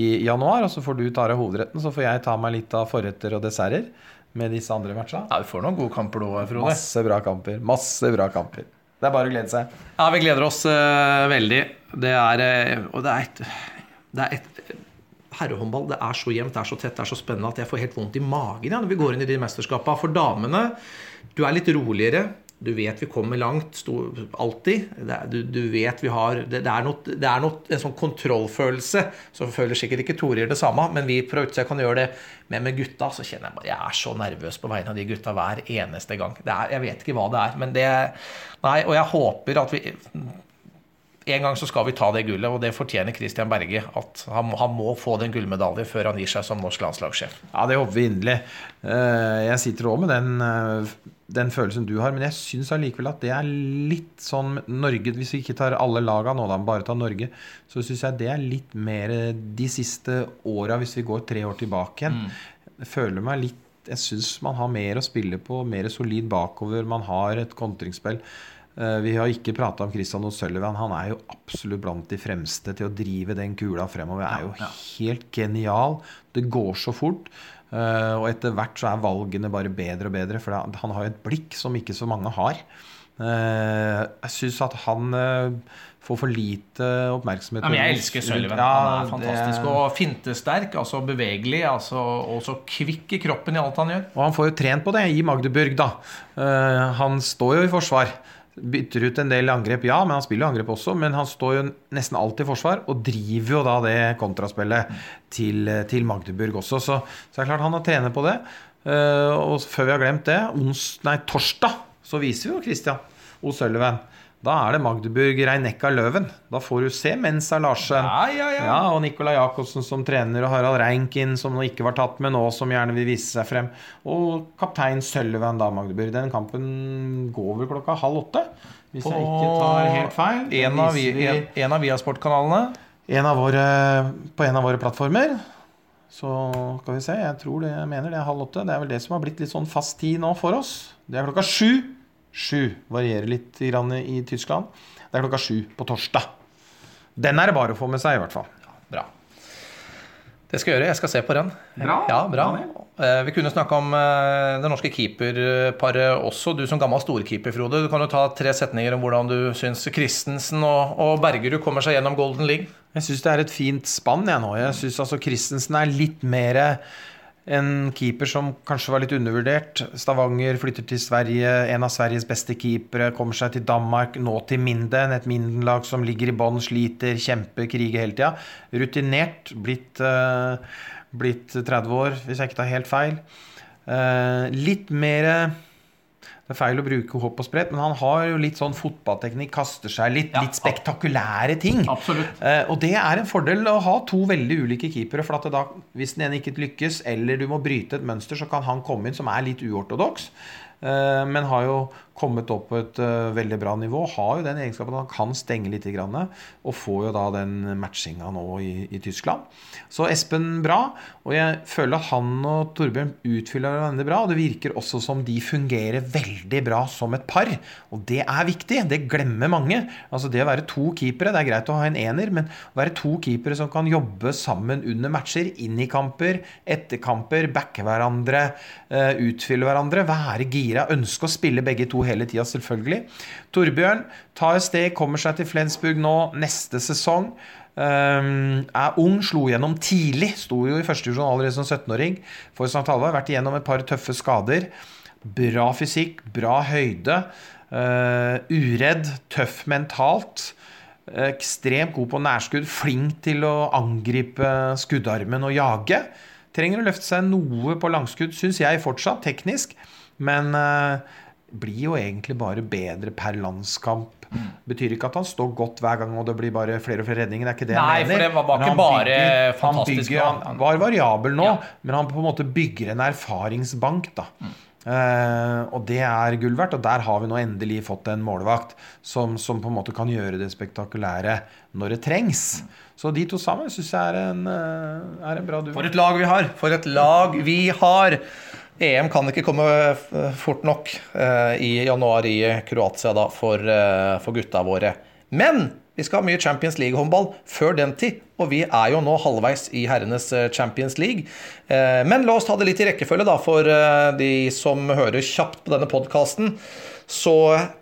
i januar. Og så får du ta deg hovedretten, så får jeg ta meg litt av forretter og desserter med disse andre matcha. Ja, Vi får noen gode kamper nå, Frode. Masse bra kamper. Masse bra kamper. Det er bare å glede seg. Ja, vi gleder oss uh, veldig. Det er uh, Og det er et, det er et herrehåndball. Det er så jevnt, det er så tett, det er så spennende at jeg får helt vondt i magen ja, når vi går inn i de mesterskapene. For damene, du er litt roligere. Du vet vi kommer langt, alltid. Det du, du, vet vi har Det, det er, noe, det er noe, en sånn kontrollfølelse. Så føler sikkert ikke Toril det samme, men vi fra utsida kan gjøre det. Men med gutta så kjenner jeg bare Jeg er så nervøs på vegne av de gutta hver eneste gang. Er, jeg vet ikke hva det er, men det Nei, og jeg håper at vi en gang så skal vi ta det gullet, og det fortjener Christian Berge. At han, han må få den gullmedaljen før han gir seg som norsk landslagssjef. Ja, det håper vi inderlig. Eh, Jeg sitter òg med den, eh, den følelsen du har, men jeg syns allikevel at det er litt sånn Norge Hvis vi ikke tar alle laga nå, da, bare tar Norge, så syns jeg det er litt mer de siste åra, hvis vi går tre år tilbake igjen. Mm. føler meg litt Jeg syns man har mer å spille på, mer solid bakover, man har et kontringsspill. Eh, Vi har ikke prata om Christian O'Sullivan. Han er jo absolutt blant de fremste til å drive den kula fremover. Er jo helt genial. Det går så fort. Eh, Og etter hvert så er valgene bare bedre og bedre, for han har jo et blikk som ikke så mange har. Eh, Jeg syns at han får for lite oppmerksomhet. Ja, jeg elsker Sullivan. Ja, han er fantastisk. det- Og fintesterk, altså bevegelig, altså, og så kvikk i kroppen i alt han gjør. Og han får jo trent på det i Magdeburg, da. Han står jo i forsvar. Bytter ut en del angrep, ja, men han spiller jo angrep også. Men han står jo nesten alltid i forsvar, og driver jo da det kontraspillet til, til Magdeburg også. Så, så det er klart han har trenet på det. Eh, og før vi har glemt det, ons, nei, torsdag så viser vi jo Christian O'Sullivan. Da er det Magdeburg Reinekka Løven. Da får du se Mensa Larsen. Ja, ja, ja. Ja, og Nicolai Jacobsen som trener, og Harald Reinkin som nå ikke var tatt med nå, som gjerne vil vise seg frem. Og kaptein Sølven da, Magdeburg. Den kampen går vel klokka halv åtte, hvis jeg ikke tar helt feil. En av, vi, en, en av Viasport-kanalene. en av våre, på en av våre plattformer. Så skal vi se, jeg tror det, jeg mener det er halv åtte. Det er vel det som har blitt litt sånn fast tid nå for oss. Det er klokka sju. Sju varierer litt grann i Tyskland. Det er klokka sju på torsdag. Den er det bare å få med seg, i hvert fall. Ja, Bra. Det skal jeg gjøre. Jeg skal se på den. Bra. Ja, bra. Eh, Vi kunne snakke om eh, det norske keeperparet også. Du som gammel storkeeper, Frode. Du kan jo ta tre setninger om hvordan du syns Christensen og, og Bergerud kommer seg gjennom Golden League. Jeg syns det er et fint spann, jeg nå. Jeg syns altså Christensen er litt mer en keeper som kanskje var litt undervurdert. Stavanger flytter til Sverige, en av Sveriges beste keepere. Kommer seg til Danmark, nå til Minden. Et Minden-lag som ligger i bånn, sliter, kjemper, kriger hele tida. Rutinert. Blitt, eh, blitt 30 år, hvis jeg ikke tar helt feil. Eh, litt mer det er feil å bruke hopp og sprett, men han har jo litt sånn fotballteknikk. Kaster seg litt, Ja, litt spektakulære ting. Absolutt. Eh, og det er en fordel å ha to veldig ulike keepere. For at da, hvis den ene ikke lykkes, eller du må bryte et mønster, så kan han komme inn som er litt uortodoks. Eh, men har jo kommet opp på et uh, veldig bra nivå. Har jo den egenskapen at han kan stenge litt, grann, og får jo da den matchinga nå i, i Tyskland. Så Espen bra. Og jeg føler at han og Torbjørn utfyller hverandre bra. Og det virker også som de fungerer veldig bra som et par. Og det er viktig. Det glemmer mange. Altså det å være to keepere, det er greit å ha en ener, men å være to keepere som kan jobbe sammen under matcher, inn i kamper, etter kamper, backe hverandre, uh, utfylle hverandre, være gira, ønske å spille begge to hele tida, selvfølgelig. Torbjørn tar steg, kommer seg til Flensburg nå neste sesong. Um, er ung, slo gjennom tidlig. Sto jo i første divisjon allerede som 17-åring for St. Halvard. Vært igjennom et par tøffe skader. Bra fysikk, bra høyde. Uh, uredd, tøff mentalt. Ekstremt god på nærskudd. Flink til å angripe skuddarmen og jage. Trenger å løfte seg noe på langskudd, syns jeg fortsatt, teknisk. Men uh, blir jo egentlig bare bedre per landskamp. Betyr ikke at han står godt hver gang og det blir bare flere og flere redninger. Det er ikke det Nei, jeg for det var- ikke bare bygger- fantastisk Han, bygger, han var variabel nå, Ja. men han på en måte bygger en erfaringsbank. da. Eh, og det er gull verdt. Og der har vi nå endelig fått en målvakt som, som på en måte kan gjøre det spektakulære når det trengs. Så de to sammen syns jeg er en, eh, er en bra duo. For et lag vi har! For et lag vi har! EM kan ikke komme fort nok eh, i januar i Kroatia da, for, eh, for gutta våre. Men vi skal ha mye Champions League-håndball før den tid, og vi er jo nå halvveis i herrenes eh, Champions League. Men la oss ta det litt i rekkefølge, da, for de som hører kjapt på denne podkasten. Så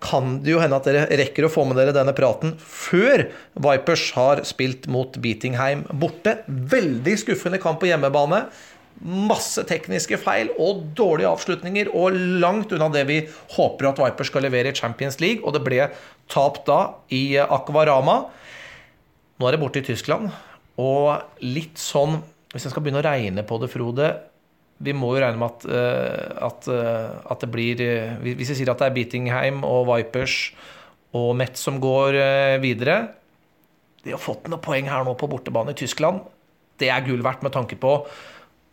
kan det jo hende at dere rekker å få med dere denne praten før Vipers har spilt mot Beatingheim borte. Veldig skuffende kamp på hjemmebane. Masse tekniske feil og dårlige avslutninger, og langt unna det vi håper at Vipers skal levere i Champions League. Og det ble tap da i Akvarama. Nå er det borte i Tyskland, og litt sånn Hvis jeg skal begynne å regne på det, Frode Vi må jo regne med at, eh, at, eh, at det blir eh, Hvis vi sier at det er Beatingheim og Vipers og Met som går eh, videre De har fått noen poeng her nå på bortebane i Tyskland. Det er gull verdt med tanke på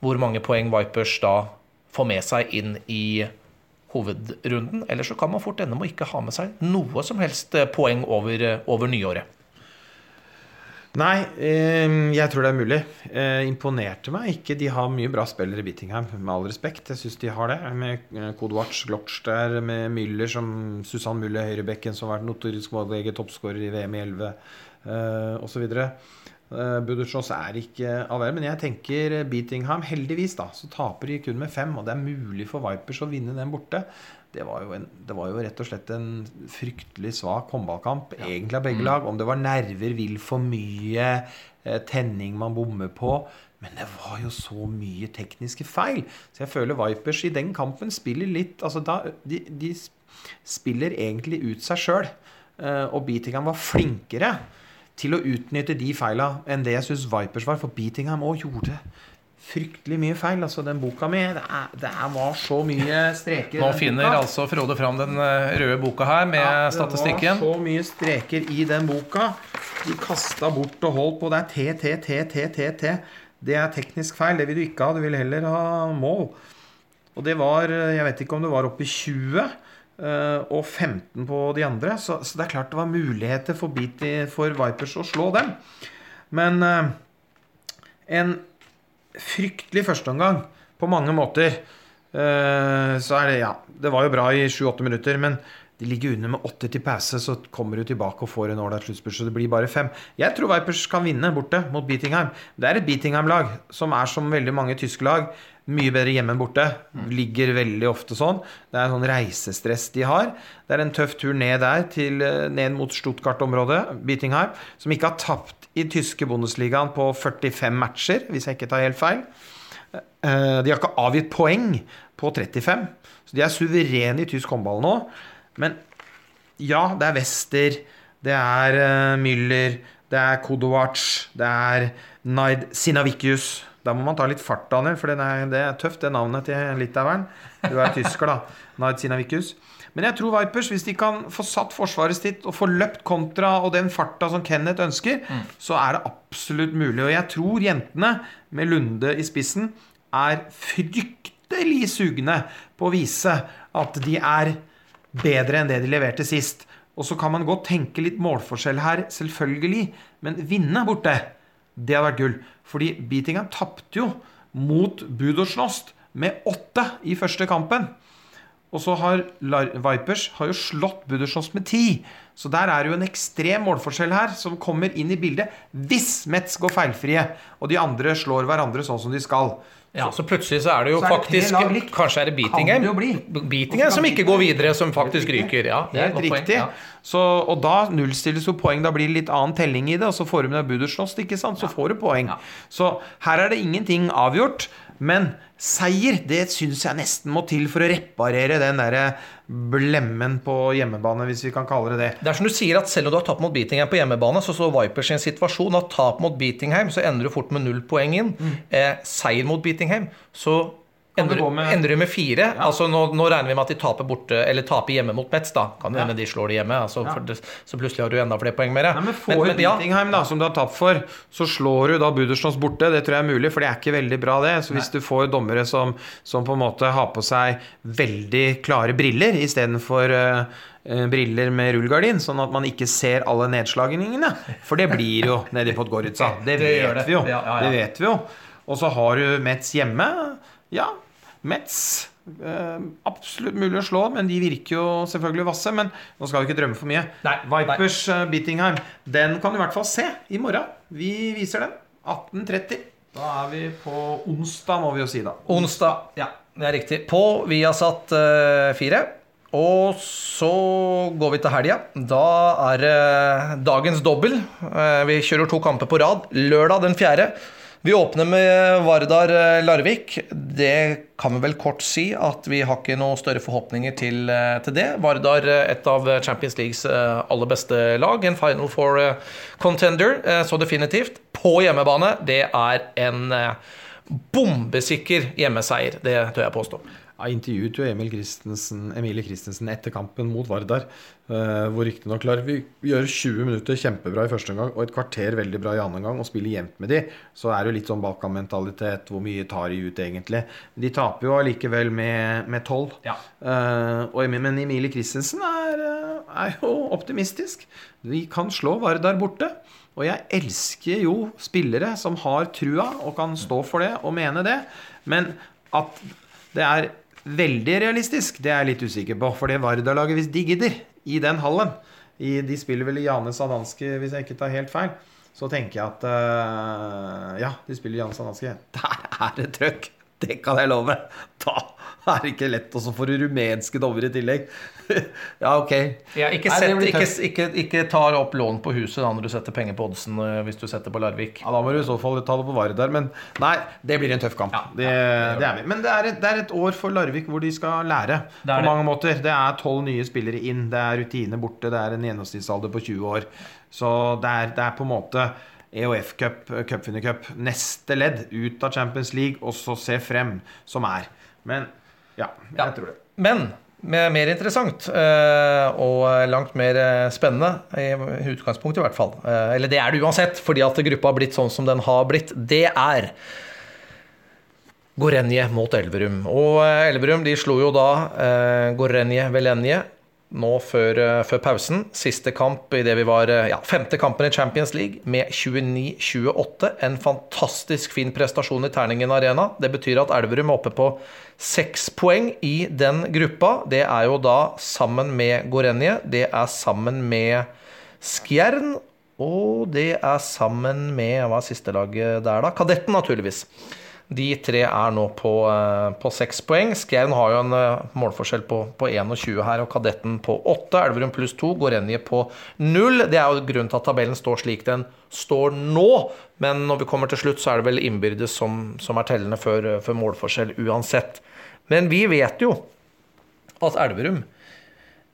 hvor mange poeng Vipers da får med seg inn i hovedrunden. Eller så kan man fort ende med å ikke ha med seg noe som helst eh, poeng over, eh, over nyåret. Nei, eh, jeg tror det er mulig. Imponerte meg ikke. De har mye bra spillere i Bittingham, med all respekt. Jeg syns de har det. Med Kodewatch, Glotch der, med Müller som Susann Müller, høyrebekken, som har vært notorisk mållege, toppskårer i VM i 11, eh, osv. Uh, er ikke all verden, men jeg tenker Beatingham Heldigvis da, så taper de kun med fem, og det er mulig for Vipers å vinne den borte. Det var jo, en, det var jo rett og slett en fryktelig svak håndballkamp, egentlig av begge lag. Om det var nerver, vil for mye, eh, tenning man bommer på. Men det var jo så mye tekniske feil. Så jeg føler Vipers i den kampen spiller litt altså da, de, de spiller egentlig ut seg sjøl. Og Beatingham var flinkere til å utnytte de feila enn det jeg syns Vipers var. For Beatingham òg gjorde fryktelig mye feil. Altså, den boka mi Det, er, det var så mye streker. Nå finner boka. altså Frode fram den eh, røde boka her med Ja, statistikken. Det var så mye streker i den boka. De kasta bort og holdt på. Det er T, T, T, T, T, T. Det er teknisk feil. Det vil du ikke ha. Du vil heller ha mål. Og det var Jeg vet ikke om det var oppe i 20 eh, og 15 på de andre. Så, så det er klart det var muligheter for, beat for Vipers å slå dem. Men eh, en fryktelig førsteomgang på mange måter. Eh, så er det Ja, det var jo bra i 7-8 minutter, men de ligger under med åtte til pause, så kommer du tilbake og får en ålreit sluttspurt, Så det blir bare fem. Jeg tror Vipers kan vinne borte mot Beatingheim. Det er et Beatingheim-lag som er som veldig mange tyske lag. Mye bedre hjemme enn borte. Ligger veldig ofte sånn. Det er sånn reisestress de har. Det er en tøff tur ned der, til, eh, ned mot Stuttgart-området, Bietingheim, som ikke har tapt i tyske Bundesligaen på 45 matcher, hvis jeg ikke tar helt feil. Eh, De har ikke avgitt poeng på 35, så de er suverene i tysk håndball nå. Men ja, det er Wester, det er eh, Müller, det er Kodovac, det er Naid Sinavicius. Da må man ta litt fart, Daniel, for er, det er tøft, det navnet til litaueren. Du er tysker, da. Naid Sinavicius. Men jeg tror Vipers, hvis de kan få satt forsvaret sitt og få løpt kontra og den farta som Kenneth ønsker, så er det absolutt mulig. Og jeg tror jentene, med Lunde i spissen, er fryktelig sugne på å vise at de er bedre enn det de leverte sist. Og så kan man godt tenke litt målforskjell her, selvfølgelig, men vinne borte, det hadde vært gull. Fordi Beatingham tapte jo mot Budosjnost med åtte i første kampen. Og så har Vipers har jo slått Budosjnost med ti. Så der er det jo en ekstrem målforskjell her som kommer inn i bildet hvis Metz går feilfrie, og de andre slår hverandre sånn som de skal. Ja, så plutselig så er det jo er det faktisk. Kanskje er det Beatingham. Beatingham som ikke går videre, som faktisk ryker. Ja, det er Helt riktig. Ja. Så, og da nullstilles jo poeng. Da blir det litt annen telling i det. Og så får du med deg Budosjnost, ikke sant? Så får du poeng. Så her er det ingenting avgjort. Men seier, det syns jeg nesten må til for å reparere den derre blemmen på hjemmebane, hvis vi kan kalle det det. Det er som du sier at Selv om du har tapt mot Beatingheim på hjemmebane, så så Vipers i en situasjon at tap mot Beatingheim, så ender du fort med null poeng inn. Eh, seier mot Beatingheim, så Mm. Ender, med- ender de med fire. Altså nå, nå regner vi med at de taper borte Eller taper hjemme mot Metz, da. Kan hende ja. de slår de hjemme. Altså, det, så plutselig har du enda flere poeng mer. Nei, men får men, du ja, da, som du har tapt for, så slår du da Budersjons borte. Det tror jeg er mulig, for det er ikke veldig bra, det. Så hvis du får dommere som, som på en måte har på seg veldig klare briller istedenfor uh, briller med rullegardin, sånn at man ikke ser alle nedslagningene. For det blir jo nedi Podgorica. Det Det vet vi jo. Ja, ja, ja. Det vet vi jo. Og så har du Metz hjemme. Ja, Metz eh, absolutt mulig å slå, men de virker jo selvfølgelig vasse. Men nå skal vi ikke drømme for mye. Nei, Vipers uh, Bittingheim, den kan du i hvert fall se i morgen. Vi viser den. 18.30. Da er vi på onsdag, må vi jo si da. onsdag. Ja, det er riktig. På Viasat uh, 4. Og så går vi til helga. Da er det dagens dobbel. Eh, vi kjører to kamper på rad. Lørdag den fjerde. Vi åpner med Vardar eh, Larvik. Det kan vi vel kort si at vi har ikke noen større forhåpninger til, eh, til det. Vardar, eh, et av Champions Leagues eh, aller beste lag. En Final Four eh, contender, eh, så definitivt. På hjemmebane. Det er en eh, bombesikker hjemmeseier. Det tør jeg påstå. Jeg intervjuet jo Emil Christensen, Emilie Christensen etter kampen mot Vardar. Eh, hvor riktignok Vi gjør 20 minutter kjempebra i første omgang og et kvarter veldig bra i andre omgang og spiller jevnt med de. Så er det jo litt sånn Balkan-mentalitet. Hvor mye tar de ut, egentlig? De taper jo allikevel med tolv. Ja. men Emilie Christensen er, eh, er jo optimistisk. Vi kan slå Vardar borte. Og jeg elsker jo spillere som har trua og kan stå for det og mene det. Men at det er veldig realistisk, det er jeg litt usikker på. For det Vardar-laget, hvis de gidder, i den hallen i, De spiller vel i Jane Sadanski, hvis jeg ikke tar helt feil. Så tenker jeg at uh, Ja, de spiller Jane Sadanski. Der er det trøkk! Det kan jeg love. Da er det ikke lett. Og så får du rumenske dommer i tillegg. ja, ok. Ja, ikke, sett, Nei, ikke, ikke, ikke ta opp lån på huset da når du setter penger på oddsen eh, hvis du setter på Larvik. Ja, Da må du i så fall ta det på Vardar. Men nei, det blir en tøff kamp. det, det er vi. Men det er, et, det er et år for Larvik hvor de skal lære. Det på det. mange måter. Det er tolv nye spillere inn. Det er rutine borte. Det er en gjennomsnittsalder på 20 år. Så det er, det er på en måte EOF-cup, cupvinnercup, neste ledd ut av Champions League, og så se frem, som er. Men ja, jeg Ja. tror det. Men mer interessant eh, og langt mer eh, spennende, i utgangspunktet i hvert fall. Eh, Eller det er det uansett, fordi at gruppa har blitt sånn som den har blitt. Det er Gorenje mot Elverum. Og Elverum de slo jo da Gorenje Velenje nå før, eh, før pausen. Siste kamp i det vi var eh, ja, femte kampen i Champions League med 29-28. En fantastisk fin prestasjon i Terningen Arena. Det betyr at Elverum er oppe på seks poeng i den gruppa. Det er jo da sammen med Gorenje, det er sammen med Skjern, og det er sammen med Hva er siste laget der, da? Kadetten, naturligvis. De tre er nå på, eh, på 6 poeng. Skjern har jo en eh, målforskjell på, på 21 her, og Kadetten på 8. Elverum pluss 2. Gorenje på 0. Det er jo grunnen til at tabellen står slik den står nå. Men når vi kommer til slutt, så er det vel innbyrdes som, som er tellende for, for målforskjell uansett. Men vi vet jo at Elverum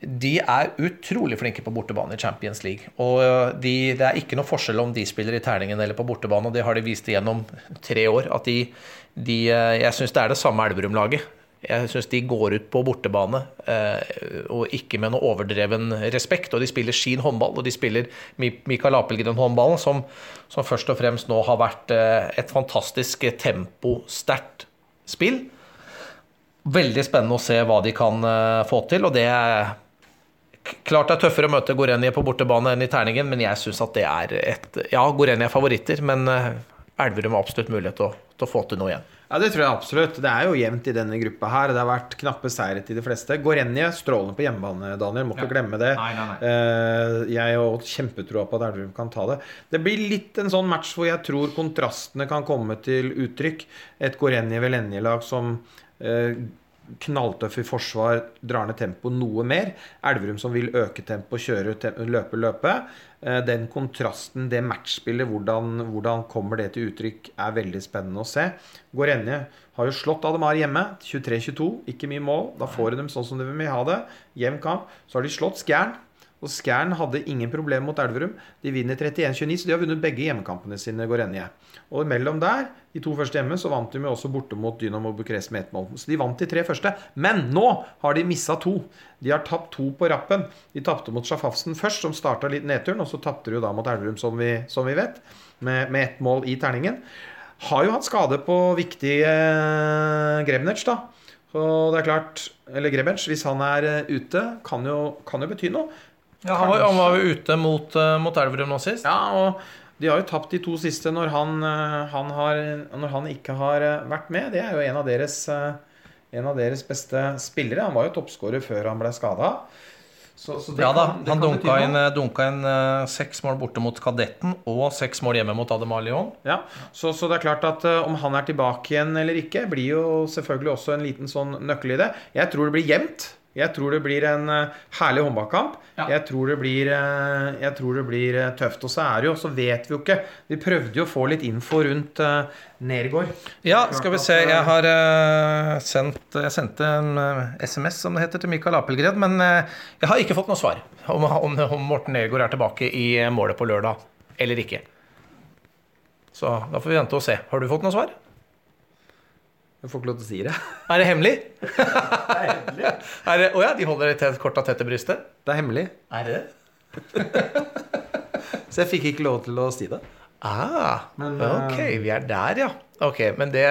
de er utrolig flinke på bortebane i Champions League. Og de, det er ikke noe forskjell om de spiller i terningen eller på bortebane, og det har de vist gjennom tre år. At de, de Jeg syns det er det samme Elverum-laget. Jeg syns de går ut på bortebane eh, og ikke med noe overdreven respekt. Og de spiller sin håndball, og de spiller Mikael Apelgren-håndballen, som, som, først og fremst nå har vært eh, et fantastisk temposterkt spill. Veldig spennende å se hva de kan eh, få til, og det er Klart det er tøffere å møte Gorenje på bortebane enn i terningen, men jeg syns at det er et Ja, Gorenje er favoritter, men eh, Elverum har absolutt mulighet til å, til å, få til noe igjen. Ja, det tror jeg absolutt. Det er jo jevnt i denne gruppa her. Det har vært knappe seire til de fleste. Gorenje strålende på hjemmebane, Daniel. Må ikke ja. glemme det. Nei, nei, nei. Eh, jeg har kjempetroa på at Elverum kan ta det. Det blir litt en sånn match hvor jeg tror kontrastene kan komme til uttrykk. Et Gorenje-Velenje-lag som eh, knalltøff i forsvar, drar ned tempoet noe mer. Elverum som vil øke tempoet, kjøre, løpe, løpe. Eh, den kontrasten, det matchspillet, hvordan, hvordan, kommer det til uttrykk, er veldig spennende å se. Gorenje har jo slått Ademar hjemme. 23-22, ikke mye mål. Da får de sånn som de vil ha det. Jevn kamp. Så har de slått Skjern. Og Skjern hadde ingen problemer mot Elverum. De vinner 31-29, så de har vunnet begge hjemmekampene sine. går enige. Og mellom der, de to første hjemme, så vant de med også borte mot Dynamo Bucuresti med ett mål. Så de vant de tre første. Men nå har de missa to. De har tapt to på rappen. De tapte mot Sjafafsen først, som starta litt nedturen. Og så tapte de jo da mot Elverum, som vi, som vi vet, med, med ett mål i terningen. Har jo hatt skade på viktig eh, Grebnec, da. Så det er klart Eller Grebench, hvis han er eh, ute, kan jo, kan jo bety noe. Ja, han, var, han var jo ute mot, uh, mot Elverum nå sist. Ja, og de har jo tapt de to siste når han, uh, han, har, når han ikke har uh, vært med. Det er jo en av deres, en av deres beste spillere. Han var jo toppskårer før han ble skada. ja da, han dunka inn, dunka inn seks mål borte mot Kadetten og seks mål hjemme mot Ademar Lyon. Ja, så, så, det er klart at om han er tilbake igjen eller ikke, blir jo selvfølgelig også en liten sånn nøkkel i det. Jeg tror det blir jevnt. Jeg tror det blir en uh, herlig håndballkamp. Ja. Jeg, tror det blir, uh, jeg tror det blir uh, tøft. Og så er det jo, så vet vi jo ikke Vi prøvde jo å få litt info rundt Nergård. Ja, skal vi se. Jeg har sendt Jeg sendte en SMS, som det heter, til Mikael Apelgred. Men jeg har ikke fått noe svar om, om, om Morten Nergård er tilbake i målet på lørdag eller ikke. Så da får vi vente og se. Har du fått noe svar? Jeg får ikke lov til å si det. Er det hemmelig? det er hemmelig. Å oh ja, de holder det korta tett til brystet? Det er hemmelig. Er det Så jeg fikk ikke lov til å si det. Ah, men, ok, eh, vi er der, ja. Ok, Men det,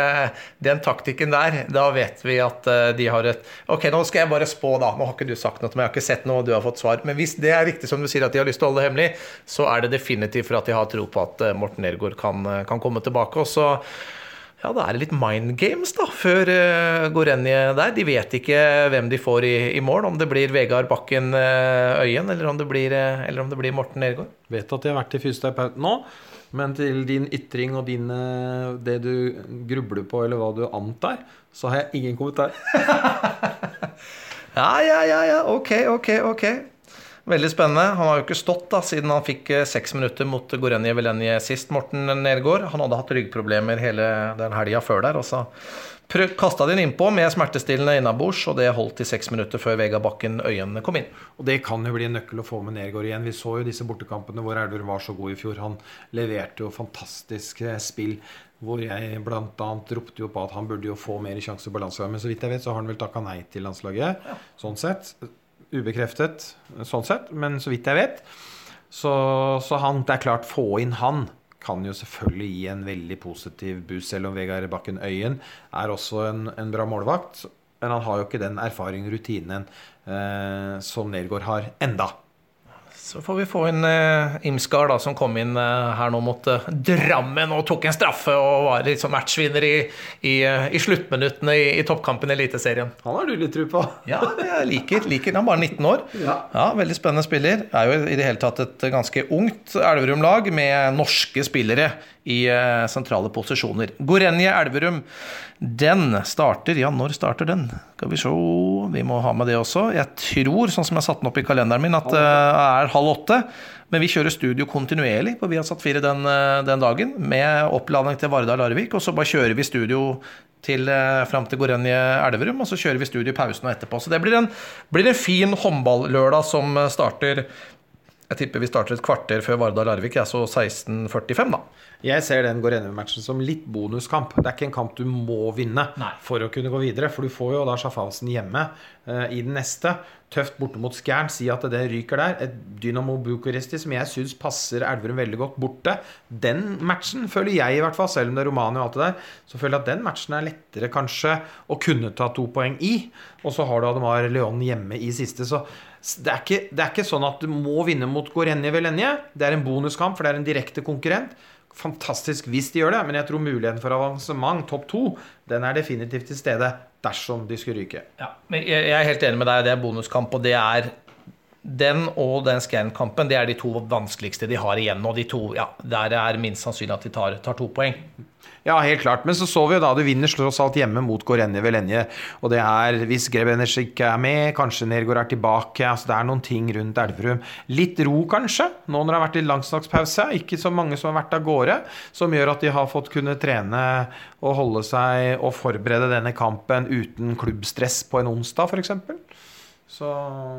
den taktikken der, da vet vi at uh, de har et Ok, nå skal jeg bare spå, da. Nå har ikke du sagt noe til meg, jeg har ikke sett noe, du har fått svar. Men hvis det er riktig som du sier, at de har lyst til å holde det hemmelig, så er det definitivt for at de har tro på at uh, Morten Ergård kan, kan komme tilbake. Og så ja, da er det litt mind games da, før uh, Gorenje der. De vet ikke hvem de får i, i mål, om det blir Vegard Bakken uh, Øyen eller om det blir, uh, eller om det blir Morten Nergård. Vet at de har vært i fysioterapeut nå, men til din ytring og din, det du grubler på, eller hva du antar, så har jeg ingen kommentar. ja, ja, ja, ja. Ok, ok, ok. Veldig spennende. Han har jo ikke stått da, siden han fikk eh, seks minutter mot Gorenje Velenje sist, Morten Nergård. Han hadde hatt ryggproblemer hele den helga før der. og så kasta den innpå med smertestillende innabords, og det holdt i seks minutter før Vega Bakken Øyen kom inn. Og Det kan jo bli en nøkkel å få med Nergård igjen. Vi så jo disse bortekampene hvor Elver var så god i fjor. Han leverte jo fantastisk eh, spill. Hvor jeg bl.a. ropte jo på at han burde jo få mer sjanse på landslaget. Men så vidt jeg vet, så har han vel takka nei til landslaget. Ja. Sånn sett ubekreftet sånn sett, men så vidt jeg vet. Så, så han, det er klart, få inn han kan jo selvfølgelig gi en veldig positiv boost, selv om Vegard Bakken Øyen er også en, en bra målvakt. men han har jo ikke den erfaringen, rutinen, eh, som Nergård har enda. Så får vi få inn eh, Imskar, da, som kom inn eh, her nå mot eh, Drammen og tok en straffe og var liksom matchvinner i, i, eh, i sluttminuttene i, i toppkampen i Eliteserien. Han har du litt tro på. Ja, jeg liker, liker Han er bare 19 år. Ja. Veldig spennende spiller. Er jo i det hele tatt et ganske ungt Elverum-lag med norske spillere i eh, sentrale posisjoner. Gorenje Elverum, den starter Ja, når starter den? Skal vi se Vi må ha med det også. Jeg tror, sånn som jeg satte den opp i kalenderen min, at det er halv åtte. Men vi kjører studio kontinuerlig på Viasat 4 den, eh, den dagen, med oppladning til Vardar Larvik. Og så bare kjører vi studio til, eh, fram til Gorenje Elverum, og så kjører vi studio i pausen og etterpå. Så det blir en, blir en fin håndballørdag som eh, starter Jeg tipper vi starter et kvarter før Vardar Larvik, jeg så 16.45, da. Jeg ser den Gorenje-matchen som litt bonuskamp. Det er ikke en kamp du må vinne Nei. for å kunne gå videre. For du får jo da Schaffhausen hjemme uh, i den neste. Tøft borte mot Skjern. Si at det ryker der. Et Dynamo Bucuresti som jeg syns passer Elverum veldig godt borte. Den matchen føler jeg i hvert fall, selv om det er Romania og alt det der, så føler jeg at den matchen er lettere kanskje å kunne ta to poeng i. Og så har du Ademar Leon hjemme i siste. Så det er, ikke, det er ikke sånn at du må vinne mot Gorenje Velenje. Det er en bonuskamp, for det er en direkte konkurrent. Fantastisk hvis de gjør det, men jeg tror muligheten for avansement, topp to, den er definitivt til stede dersom de skulle ryke. Ja, men jeg er helt enig med deg, det er bonuskamp, og det er den og den Scan-kampen det er de to vanskeligste de har igjen. Og de to, ja, der er minst sannsynlig at de tar, tar to poeng. Ja, helt klart. Men så så vi jo da du vinner tross alt hjemme mot Gorenje Velenje. Og det er, hvis Grebeners ikke er med, kanskje Nergård er tilbake altså Det er noen ting rundt Elverum. Litt ro, kanskje, nå når det har vært litt langsdagspause Ikke så mange som har vært av gårde. Som gjør at de har fått kunne trene og holde seg og forberede denne kampen uten klubbstress på en onsdag, f.eks. Så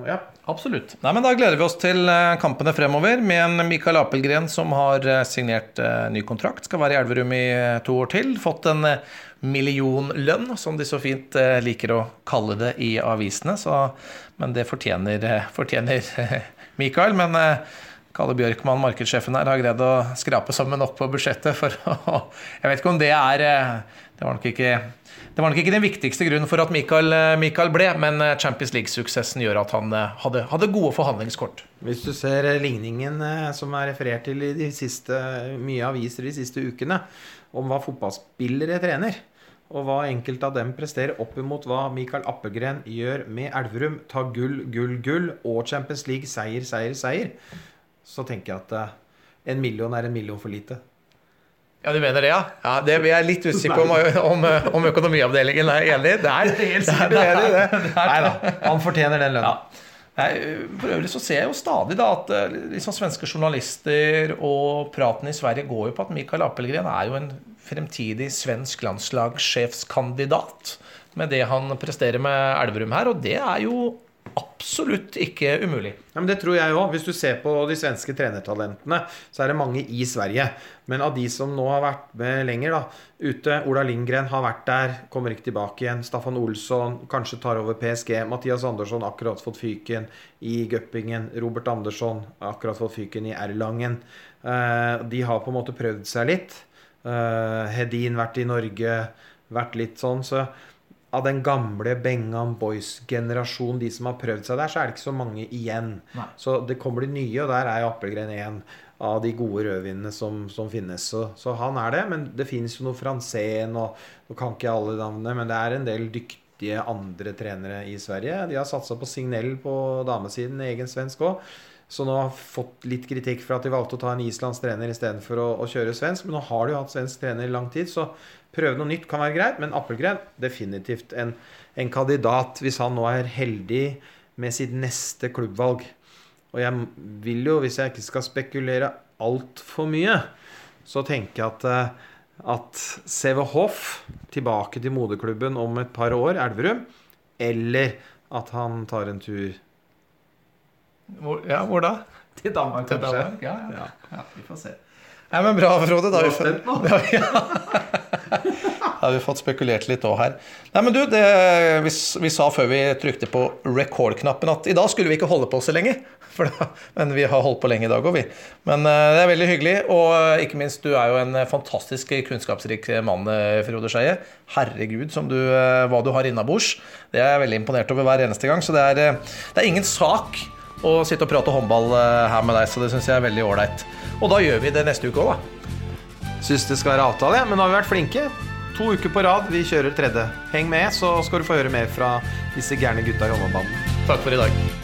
ja. Absolutt. Nei, men Da gleder vi oss til eh, kampene fremover med en Mikael Apelgren som har eh, signert eh, ny kontrakt. Skal være i Elverum i to år til. Fått en millionlønn, som de så fint liker å kalle det i avisene. Så, men det fortjener, fortjener Mikael. Men Kalle Bjørkmann, markedssjefen her, har greid å skrape sammen nok på budsjettet for å Jeg vet ikke om det er Det var nok ikke det var nok ikke den viktigste grunnen for at Mikael, Michael ble, men eh, Champions League-suksessen gjør at han eh, hadde, hadde gode forhandlingskort. Hvis du ser eh, ligningen eh, som er referert til i de siste, mye aviser de siste ukene, om hva fotballspillere trener, og hva enkelte av dem presterer opp imot hva Mikael Appelgren gjør med Elverum, ta gull, gull, gull, og Champions League, seier, seier, seier, så tenker jeg at eh, en million er en million for lite. Ja, du mener det, ja? ja det, vi er litt usikre på om, om, om økonomiavdelingen er enig. Det er helt sikkert det. Nei da, han fortjener den lønna. Ja. Nei, For øvrig så ser jeg jo stadig da at eh, liksom svenske journalister og praten i Sverige går jo på at Mikael Appelgren er jo en fremtidig svensk landslagssjefskandidat med det han presterer med Elverum her, og det er jo absolutt ikke umulig. Ja, men Det tror jeg òg. Hvis du ser på de svenske trenertalentene, så er det mange i Sverige. Men av de som nå har vært med lenger da, ute Ola Lindgren har vært der, kommer ikke tilbake igjen. Staffan Olsson kanskje tar over PSG. Mathias Andersson akkurat fått fyken i Gøppingen. Robert Andersson akkurat fått fyken i Erlangen. Eh, de har på en måte prøvd seg litt. Eh, Hedin vært i Norge, vært litt sånn. Så av den gamle Bengham Boys-generasjonen, de som har prøvd seg der, så er det ikke så mange igjen. Nei. Så det kommer de nye, og der er jo Appelgren en av de gode rødvinene som, som finnes. Så, så han er det. Men det finnes jo noe Franzén, og nå kan ikke alle navnene, men det er en del dyktige andre trenere i Sverige. De har satsa på Signell på damesiden, egen svensk òg. Så nå har fått litt kritikk for at de valgte å ta en islandsk trener istedenfor å, å kjøre svensk. Men nå har de jo hatt svensk trener i lang tid, så prøve noe nytt kan være greit. Men Appelgren definitivt en, en kandidat, hvis han nå er heldig med sitt neste klubbvalg. Og jeg vil jo, hvis jeg ikke skal spekulere altfor mye, så tenker jeg at, eh, at CV Hoff tilbake til moderklubben om et par år, Elverum, eller at han tar en tur Hvor, ja, hvor da? til Danmark, Til kanskje. Danmark? Ja, ja. ja, vi får se. Nei, men bra, Frode. Da har vi er? Ja. Da har vi fått spekulert litt òg her. Nei, men du, det, vi, vi, sa før vi trykte på record-knappen at i dag skulle vi ikke holde på så lenge. Da, men vi har holdt på lenge i dag òg, vi. Men uh, det er veldig hyggelig. Og ikke minst, du er jo en fantastisk kunnskapsrik mann, Frode Skeie. Herregud, som du, hva du har innabords. Det er jeg veldig imponert over hver eneste gang. Så det er, det er ingen sak å sitte og prate håndball her med deg, så det syns jeg er veldig ålreit. Og da gjør vi det neste uke òg, da. Syns det skal være avtale, men nå har vi vært flinke. To uker på rad. Vi kjører tredje. Heng med, så skal du få høre mer fra disse gærne gutta i håndballbanen. Takk for i dag.